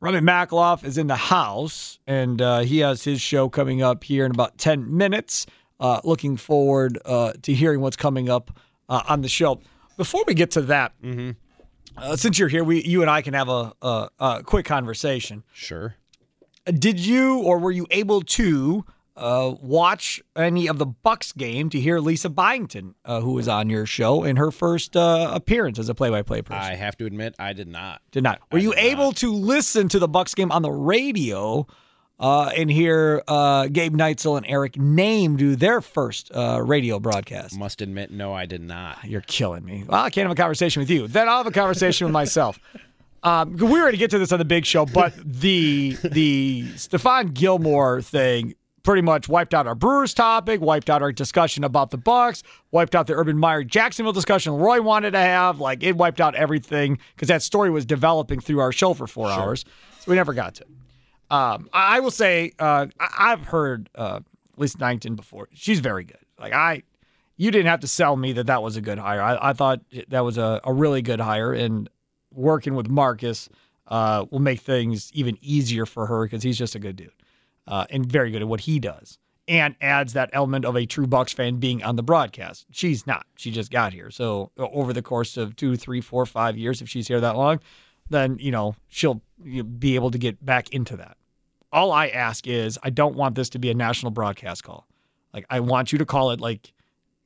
Remy Makaloff is in the house, and uh, he has his show coming up here in about 10 minutes. Uh, looking forward uh, to hearing what's coming up uh, on the show. Before we get to that, uh, since you're here, we you and I can have a, a, a quick conversation. Sure. Did you or were you able to uh, watch any of the Bucks game to hear Lisa Byington, uh, who was on your show in her first uh, appearance as a play-by-play person? I have to admit, I did not. Did not. Were you able to listen to the Bucks game on the radio uh, and hear uh, Gabe Neitzel and Eric Nehm do their first uh, radio broadcast? Must admit, no, I did not. You're killing me. Well, I can't have a conversation with you. Then I'll have a conversation with myself. Um, we were going to get to this on the big show, but the the Stephon Gilmore thing pretty much wiped out our Brewers topic, wiped out our discussion about the Bucks, wiped out the Urban Meyer Jacksonville discussion Roy wanted to have. Like it wiped out everything because that story was developing through our show for four hours, so we never got to. it. Um, I will say uh, I- I've heard uh, Lisa Byington before. She's very good. Like I, you didn't have to sell me that that was a good hire. I, I thought that was a, a really good hire, and working with Marcus uh, will make things even easier for her because he's just a good dude uh, and very good at what he does, and adds that element of a true Bucks fan being on the broadcast. She's not. She just got here, so over the course of two, three, four, five years, if she's here that long, then you know she'll be able to get back into that. All I ask is, I don't want this to be a national broadcast call. Like I want you to call it like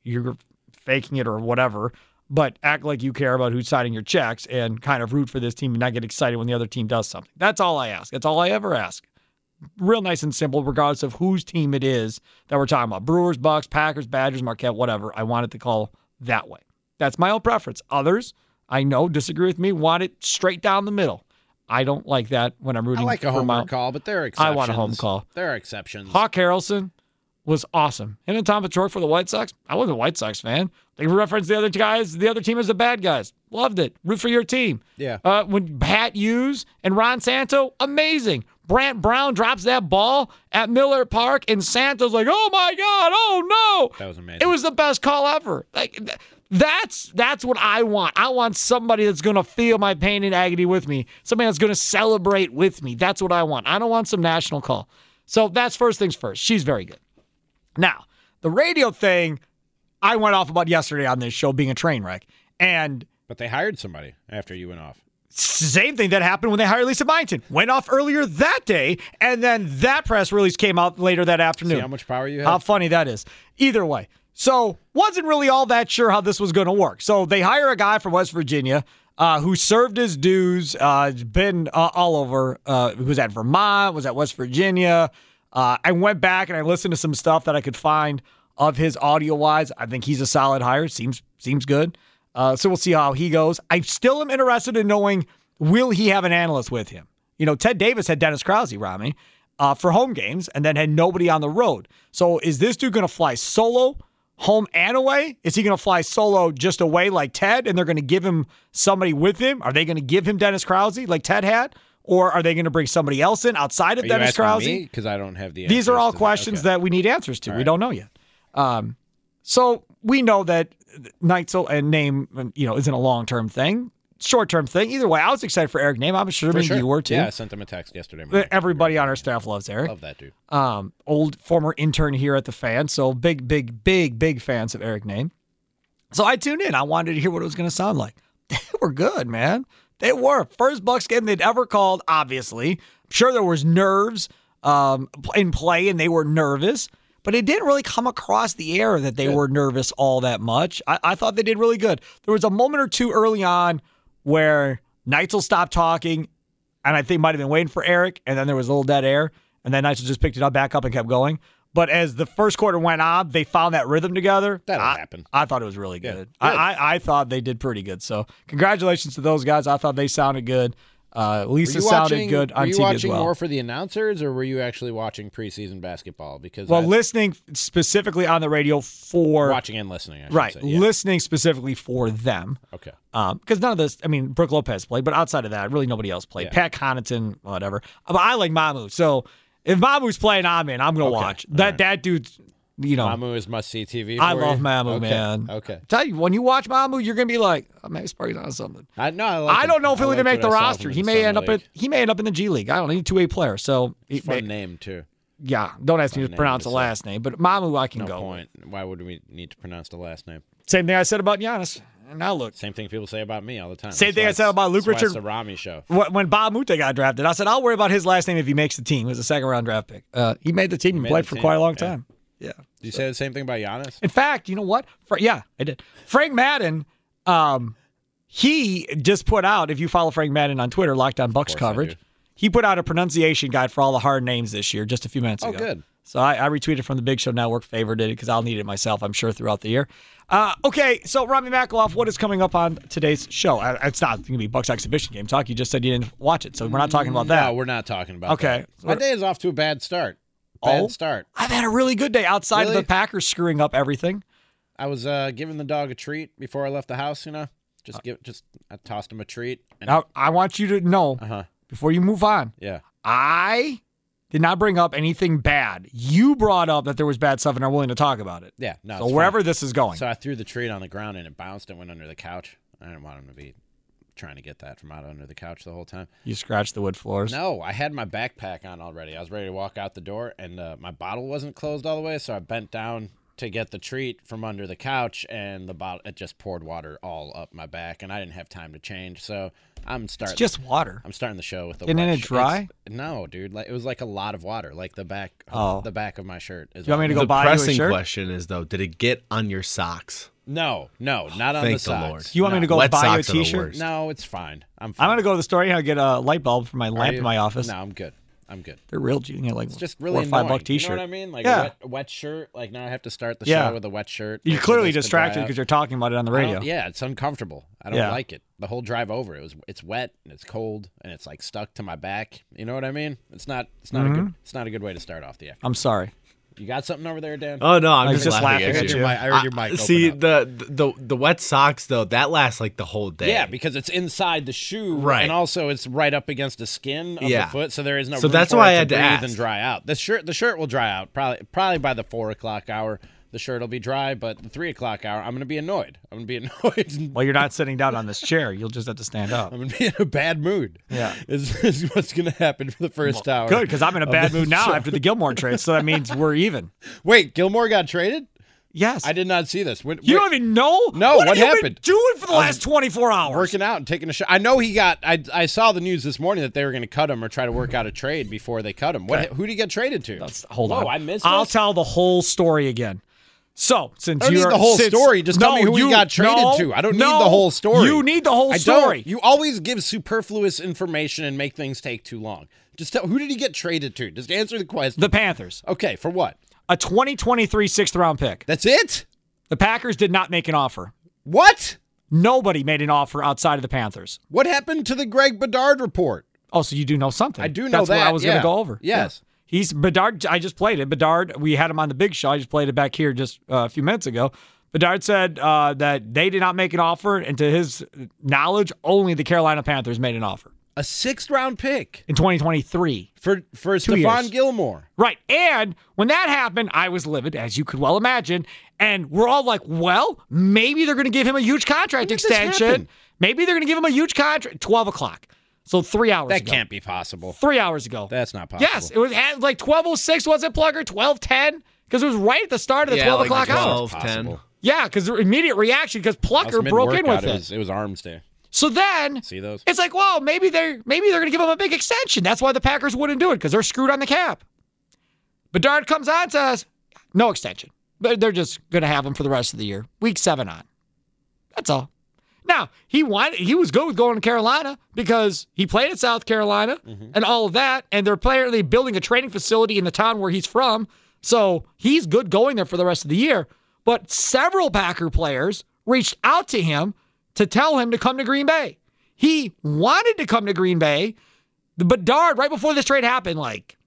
you're faking it or whatever, but act like you care about who's signing your checks and kind of root for this team and not get excited when the other team does something. That's all I ask. That's all I ever ask. Real nice and simple, regardless of whose team it is that we're talking about. Brewers, Bucks, Packers, Badgers, Marquette, whatever. I want it to call that way. That's my own preference. Others, I know, disagree with me, want it straight down the middle. I don't like that when I'm I rooting like a my call, but there are I want a home call. There are exceptions. Hawk Harrelson was awesome. Him and Tom Paciorek for the White Sox. I wasn't a White Sox fan. They referenced the other guys, the other team as the bad guys. Loved it. Root for your team. Yeah. Uh, when Pat Hughes and Ron Santo, amazing. Brant Brown drops that ball at Miller Park, and Santo's like, "Oh my God! Oh no!" That was amazing. It was the best call ever. Like th- that's that's what I want. I want somebody that's gonna feel my pain and agony with me. Somebody that's gonna celebrate with me. That's what I want. I don't want some national call. So that's first things first. She's very good. Now the radio thing, I went off about yesterday on this show being a train wreck, and But they hired somebody after you went off. same thing that happened when they hired Lisa Byington. Went off earlier that day, and then that press release came out later that afternoon. See how much power you have? How funny that is. Either way. So wasn't really all that sure how this was going to work. So they hire a guy from West Virginia uh, who served his dues, uh, been uh, all over. Uh, was at Vermont, was at West Virginia. Uh, I went back and I listened to some stuff that I could find of his audio wise. I think he's a solid hire. Seems seems good. Uh, so we'll see how he goes. I still am interested in knowing will he have an analyst with him. You know, Ted Davis had Dennis Krause, Rami, uh, for home games, and then had nobody on the road. So is this dude going to fly solo, home and away? Is he going to fly solo just away like Ted, and they're going to give him somebody with him? Are they going to give him Dennis Krause like Ted had, or are they going to bring somebody else in outside of Are Dennis Krause? Because I don't have the. These are all to that. questions Okay. that we need answers to. All We right. don't know yet. Um, so we know that Neitzel and Nehm, you know, isn't a long term thing, short term thing. Either way, I was excited for Eric Nehm. I'm sure, sure. you were too. Yeah, I sent him a text yesterday. morning. Everybody on our staff loves Eric. Love that dude. Um, old former intern here at the fan, so big, big, big, big fans of Eric Nehm. So I tuned in. I wanted to hear what it was going to sound like. They were good, man. They were first Bucks game they'd ever called. Obviously, I'm sure there was nerves um, in play, and they were nervous. But it didn't really come across the air that they were nervous all that much. I, I thought they did really good. There was a moment or two early on where Neitzel stopped talking, and I think might have been waiting for Eric, and then there was a little dead air, and then Neitzel just picked it up back up and kept going. But as the first quarter went on, they found that rhythm together. That'll I, happen. I thought it was really good. Good. I, I, I thought they did pretty good. So congratulations to those guys. I thought they sounded good. Uh, Were Lisa you sounded watching, good on Were you TV as watching well. more for the announcers, or were you actually watching preseason basketball? Because well, listening specifically on the radio for watching and listening, right, say, yeah. listening specifically for them. Okay. because none of this. I mean, Brooke Lopez played, but outside of that, really nobody else played. Yeah. Pat Connaughton, whatever. But I like Mamu, so if Mamu's playing, I'm in. I'm gonna Okay, watch that. right. That dude's, you know, Mamu is must see TV. I love you? Mamu, Okay, man. Okay. Tell you, when you watch Mamu, you're gonna be like, oh, maybe Sparky's on something. I know. I, like I don't know if he'll I even make the I roster. He may end up League. at he may end up in the G League. I don't know. He's a two way player, so Fun may- name too. yeah. Don't ask me to pronounce the last name, but Mamu I can No go. point. Why would we need to pronounce the last name? Same thing I said about Giannis. Now look, Same thing people say about me all the time. Same That's thing I said about Luke Richard- the Rami show. When Bob Mute got drafted, I said I'll worry about his last name if he makes the team. He was a second round draft pick. Uh, he made the team and played for team, quite a long yeah. time. Yeah. Did you say the same thing about Giannis? In fact, you know what? Fra- yeah, I did. Frank Madden, um, he just put out. If you follow Frank Madden on Twitter, Lockdown Bucks coverage, he put out a pronunciation guide for all the hard names this year just a few minutes Oh, ago. good. So I, I retweeted from the Big Show Network, favored it because I'll need it myself, I'm sure, throughout the year. Uh, okay, so Rami Makaloff, what is coming up on today's show? Uh, It's not going to be Bucks exhibition game talk. You just said you didn't watch it, so we're not talking about that. No, we're not talking about Okay. that. My day is off to a bad start. bad Oh. start. I've had a really good day outside of the Packers screwing up everything. I was uh, giving the dog a treat before I left the house. You know, just give just I tossed him a treat. And, Now, I want you to know uh-huh. before you move on, Yeah. I did not bring up anything bad. You brought up that there was bad stuff and are willing to talk about it. Yeah. No. so wherever this is going. So I threw the treat on the ground and it bounced and went under the couch. I didn't want him to be trying to get that from out under the couch the whole time. you scratched the wood floors. No, I had my backpack on already. I was ready to walk out the door, and uh, my bottle wasn't closed all the way, so I bent down to get the treat from under the couch, and the bottle it just poured water all up my back, and I didn't have time to change. So I'm starting. It's just water. I'm starting the show with the. Isn't it sh- dry? it's- No, dude. Like it was like a lot of water, like the back. Oh. the back of my shirt. Is Do you want me to go the buy you a shirt? The pressing question is though, did it get on your socks? No, no, not on Thank the the socks. Lord. You want me to go Wet buy you a socks are the t-shirt? worst. No, it's fine. I'm. Fine. I'm gonna go to the store and get a light bulb for my Are lamp you? in my office. No, I'm good. I'm good. They're real. You get like It's just four really or five annoying. buck t-shirt. You know what I mean? Like yeah. wet, wet shirt. Like now I have to start the Yeah. show with a wet shirt. You're clearly this to dry distracted because you're talking about it on the radio. Yeah, it's uncomfortable. I don't Yeah. like it. The whole drive over, it was it's wet and it's cold and it's like stuck to my back. You know what I mean? It's not it's not Mm-hmm. good it's not a good way to start off the afternoon. I'm sorry. You got something over there, Dan? Oh no, I'm I just, just laughing, laughing at at you. you. I heard your mic open see up. the, the the wet socks though that lasts like the whole day. Yeah, because it's inside the shoe, Right. And also, it's right up against the skin of Yeah. the foot, so there is no. So room that's for why it I had to breathe ask. and dry out. The shirt, the shirt will dry out probably probably by the four o'clock hour. The shirt will be dry, but the three o'clock hour, I'm going to be annoyed. I'm going to be annoyed. Well, you're not sitting down on this chair. You'll just have to stand up. I'm going to be in a bad mood. Yeah. is, is what's going to happen for the first hour. Good, because I'm in a bad mood now show. after the Gilmore trade, so that means we're even. Wait, Gilmore got traded? Yes. I did not see this. When, You when- don't even know? No, what, what have happened? Been doing for the last 24 hours. working out and taking a shot. I know he got. I I saw the news this morning that they were going to cut him or try to work out a trade before they cut him. What? Who did he get traded to? Hold Whoa, on. I missed. I'll this? tell the whole story again. So, since don't need the whole since- story. Just tell me who you got traded no, to. I don't no, need the whole story. You need the whole I story. Don't. You always give superfluous information and make things take too long. Just tell who did he get traded to? Just answer the question. The Panthers, okay, for what? a 2023 sixth round pick. That's it. The Packers did not make an offer. What? Nobody made an offer outside of the Panthers. What happened to the Greg Bedard report? Oh, so you do know something? I do know that. That's what I that, was going to go over. Yes. He's Bedard. I just played it. Bedard. We had him on the big show. I just played it back here just uh, a few minutes ago. Bedard said uh, that they did not make an offer, and to his knowledge, only the Carolina Panthers made an offer A sixth round pick in 2023. for for Two Stephon years. Gilmore. Right. And when that happened, I was livid, as you could well imagine. And we're all like, well, maybe they're going to give him a huge contract When did this extension. Maybe they're going to give him a huge contract. 12 o'clock. So three hours ago. That ago. can't be possible. Three hours ago. That's not possible. Yes, it was at like 12.06, was it, Plugger? 12.10? Because it was right at the start of the Yeah, 12 like o'clock hour. 12, 10. Yeah, because the immediate reaction, because Us Plucker broke in with it it. was, it was Arms Day. So then See those? it's like, well, maybe they're maybe they're going to give him a big extension. That's why the Packers wouldn't do it because they're screwed on the cap. Bedard comes on and says, no extension. But they're just going to have him for the rest of the year. Week seven on. That's all. Now he wanted he was good with going to Carolina because he played at South Carolina mm-hmm. and all of that, and they're apparently building a training facility in the town where he's from. So he's good going there for the rest of the year. But several Packer players reached out to him to tell him to come to Green Bay. He wanted to come to Green Bay. The Bedard, right before this trade happened, like,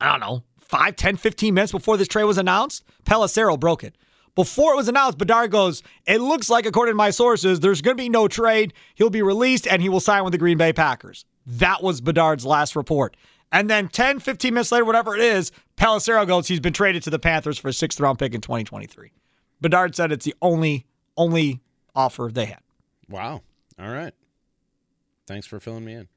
I don't know, 5, 10, 15 minutes before this trade was announced, Pelissero broke it. Before it was announced, Bedard goes, It looks like, according to my sources, there's going to be no trade. He'll be released and he will sign with the Green Bay Packers. That was Bedard's last report. And then 10, 15 minutes later, whatever it is, Pelissero goes, He's been traded to the Panthers for a sixth round pick in 2023. Bedard said it's the only, only offer they had. Wow. All right. Thanks for filling me in.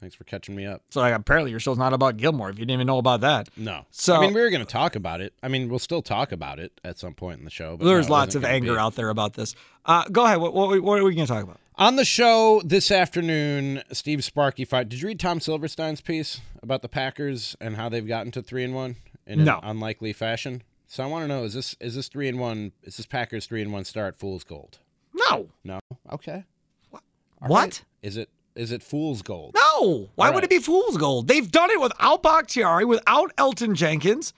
Thanks for catching me up. So like, apparently your show's not about Gilmore if you didn't even know about that. No. So- I mean, we were going to talk about it. I mean, we'll still talk about it at some point in the show. But There's no, lots of anger out there about this. Uh, go ahead. What, what, what are we going to talk about? On the show this afternoon, Steve Sparky fight. Did you read Tom Silverstein's piece about the Packers and how they've gotten to three and one in No. an unlikely fashion? So I want to know: is this is this three and one? Is this Packers three and one start fool's gold? No. No. Okay. What? right. Is it is it fool's gold? No. Why All would it be fool's gold? They've done it without Bakhtiari, without Elgton Jenkins,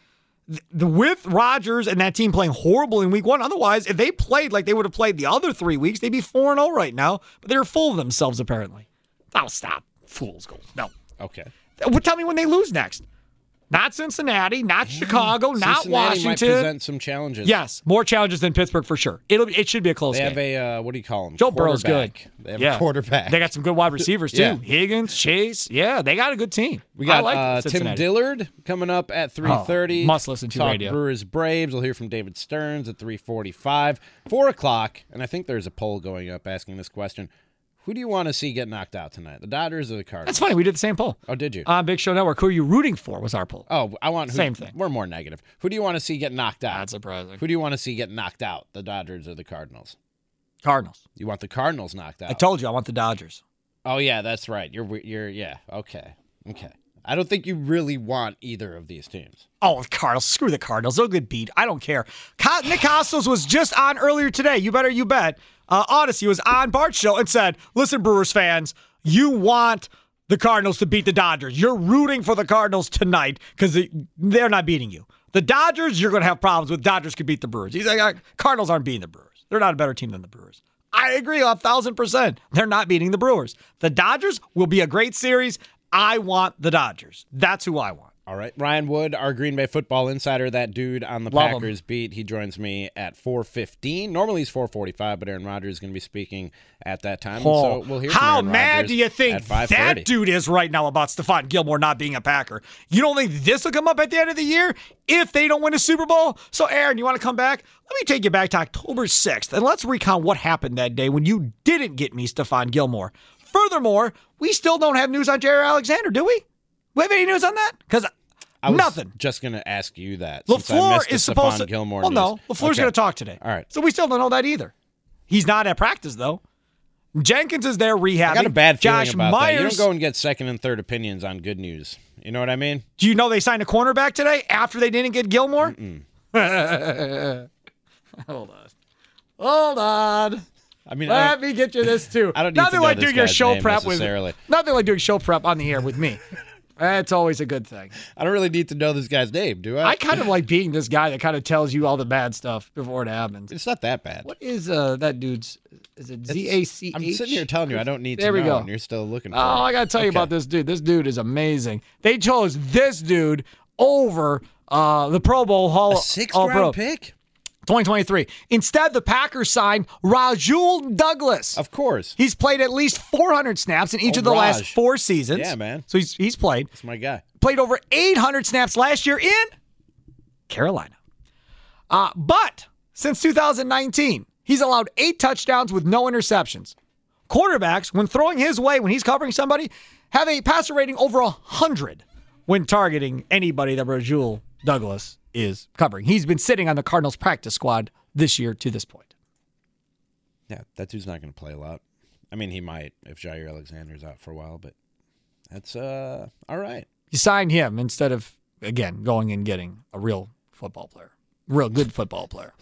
th- with Rodgers and that team playing horrible in week one. Otherwise, if they played like they would have played the other three weeks, they'd be 4 0 right now. But they're full of themselves, apparently. I'll stop. Fool's gold. No. Okay. Well, Tell me when they lose next. Not Cincinnati, not Chicago, not Washington. might present some challenges. Yes, more challenges than Pittsburgh for sure. It'll it should be a close They game. have a uh, what do you call him? Joe Burrow's good. They have yeah. a quarterback. They got some good wide receivers too. Yeah. Higgins, Chase. Yeah, they got a good team. We got I like uh, Tim Dillard coming up at 3.30. Oh, must listen to Talk radio. Brewers Braves. We'll hear from David Stearns at 3.45. 4 o'clock, and I think there's a poll going up asking this question. Who do you want to see get knocked out tonight? The Dodgers or the Cardinals? That's funny. We did the same poll Oh, did you? on Big Show Network. Who are you rooting for? Was our poll. oh, I want who, Same thing. We're more negative. Who do you want to see get knocked out? Not surprising. Who do you want to see get knocked out? The Dodgers or the Cardinals? Cardinals. You want the Cardinals knocked out? I told you I want the Dodgers. Oh yeah, that's right. You're you're yeah. Okay. Okay. I don't think you really want either of these teams. Oh, the Cardinals. Screw the Cardinals. They'll get beat. I don't care. Nick Costos was just on earlier today. You better, you bet. Uh, Odyssey was on Bart's show and said, listen, Brewers fans, you want the Cardinals to beat the Dodgers. You're rooting for the Cardinals tonight because they're not beating you. The Dodgers, you're going to have problems with. Dodgers could beat the Brewers. He's like, uh, Cardinals aren't beating the Brewers. They're not a better team than the Brewers. I agree a thousand percent. They're not beating the Brewers. The Dodgers will be a great series. I want the Dodgers. That's who I want. All right. Ryan Wood, our Green Bay football insider, that dude on the Love him. Packers beat. He joins me at 4:15. Normally he's 4:45, but Aaron Rodgers is going to be speaking at that time. Oh, so we'll hear from how mad do you think that dude is right now about Stephon Gilmore not being a Packer? You don't think this will come up at the end of the year if they don't win a Super Bowl? So, Aaron, you want to come back? Let me take you back to October 6th and let's recount what happened that day when you didn't get me Stephon Gilmore. Furthermore, we still don't have news on Jerry Alexander, do we? We have any news on that? Because I was nothing. Just going to ask you that. LaFleur is supposed to. Gilmore well, no. LaFleur's Okay. going to talk today. All right. So we still don't know that either. He's not at practice though. Jenkins is there rehabbing. I got a bad feeling Josh about Myers. that. You don't go and get second and third opinions on good news. You know what I mean? Do you know they signed a cornerback today after they didn't get Gilmore? Hold on. Hold on. I mean, Let I me get you this too. I don't need to nothing know like this doing your show prep with necessarily. nothing like doing show prep on the air with me. That's always a good thing. I don't really need to know this guy's name, do I? I kind of like being this guy that kind of tells you all the bad stuff before it happens. It's not that bad. What is uh that dude's? Is it Z A C H? I'm sitting here telling you I don't need There to we know, go. and you're still looking for Oh, it. I gotta tell you about this dude. This dude is amazing. They chose this dude over uh, the Pro Bowl Hall A sixth All round Pro pick? 2023. Instead, the Packers signed Rasul Douglas. Of course. He's played at least 400 snaps in each Oh, of the last four seasons. Yeah, man. So he's he's played That's my guy. played over 800 snaps last year in Carolina. Uh, but since 2019, he's allowed eight touchdowns with no interceptions. Quarterbacks, when throwing his way, when he's covering somebody, have a passer rating over 100 when targeting anybody that Rasul Douglas is covering. He's been sitting on the Cardinals practice squad this year to this point. Yeah, that dude's not going to play a lot. I mean, he might if Jaire Alexander's out for a while, but that's uh all right. You signed him instead of, again, going and getting a real football player, real good football player.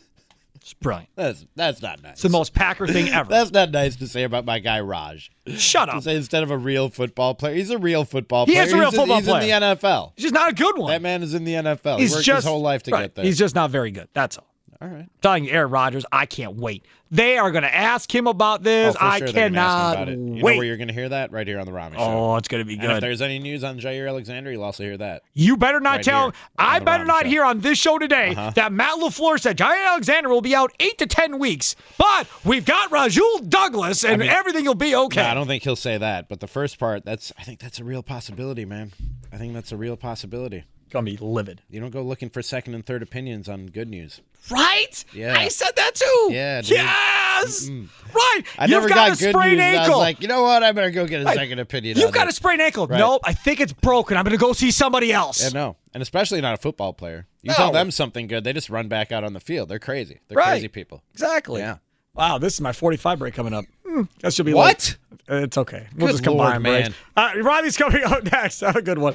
It's brilliant. That's that's not nice. It's the most Packer thing ever. That's not nice to say about my guy Raj. Shut up. say instead of a real football player, he's a real football He player. is a real He's in- football he's player. in the NFL. He's just not a good one. That man is in the NFL. He's he worked just his whole life to right. get there. He's just not very good. That's all. All right. telling you, Aaron Rodgers, I can't wait. They are going to ask him about this. Oh, I sure they're ask him cannot about it. You know where you're going to hear that? Right here on the Rami Show. oh, it's going to be And if there's any news on Jaire Alexander, you'll also hear that. You better not Right tell. I better Rami not Show. hear on this show today Uh-huh. that Matt Lafleur said Jaire Alexander will be out eight to ten weeks, but we've got Rasul Douglas and I mean- everything will be okay. No, I don't think he'll say that. But the first part, that's I think that's a real possibility, man. I think that's a real possibility. Gonna be livid, You don't go looking for second and third opinions on good news. right? Yeah. I said that too. Yeah, dude. Yes. Right. I You've never got, got a good sprained news. ankle. I was like, you know what? I better go get a Right. second opinion. You've got a sprained ankle. Right. Nope. I think it's broken. I'm to go see somebody else. Yeah, no, and especially not a football player. You No. tell them something good, they just run back out on the field. They're crazy. They're Right. crazy people. Exactly. Yeah. Wow, this is my 45 break coming up. Hmm, that should be What? late. It's okay. We'll Good just combine Lord, breaks. man. Uh, Robbie's coming up next. Have a good one.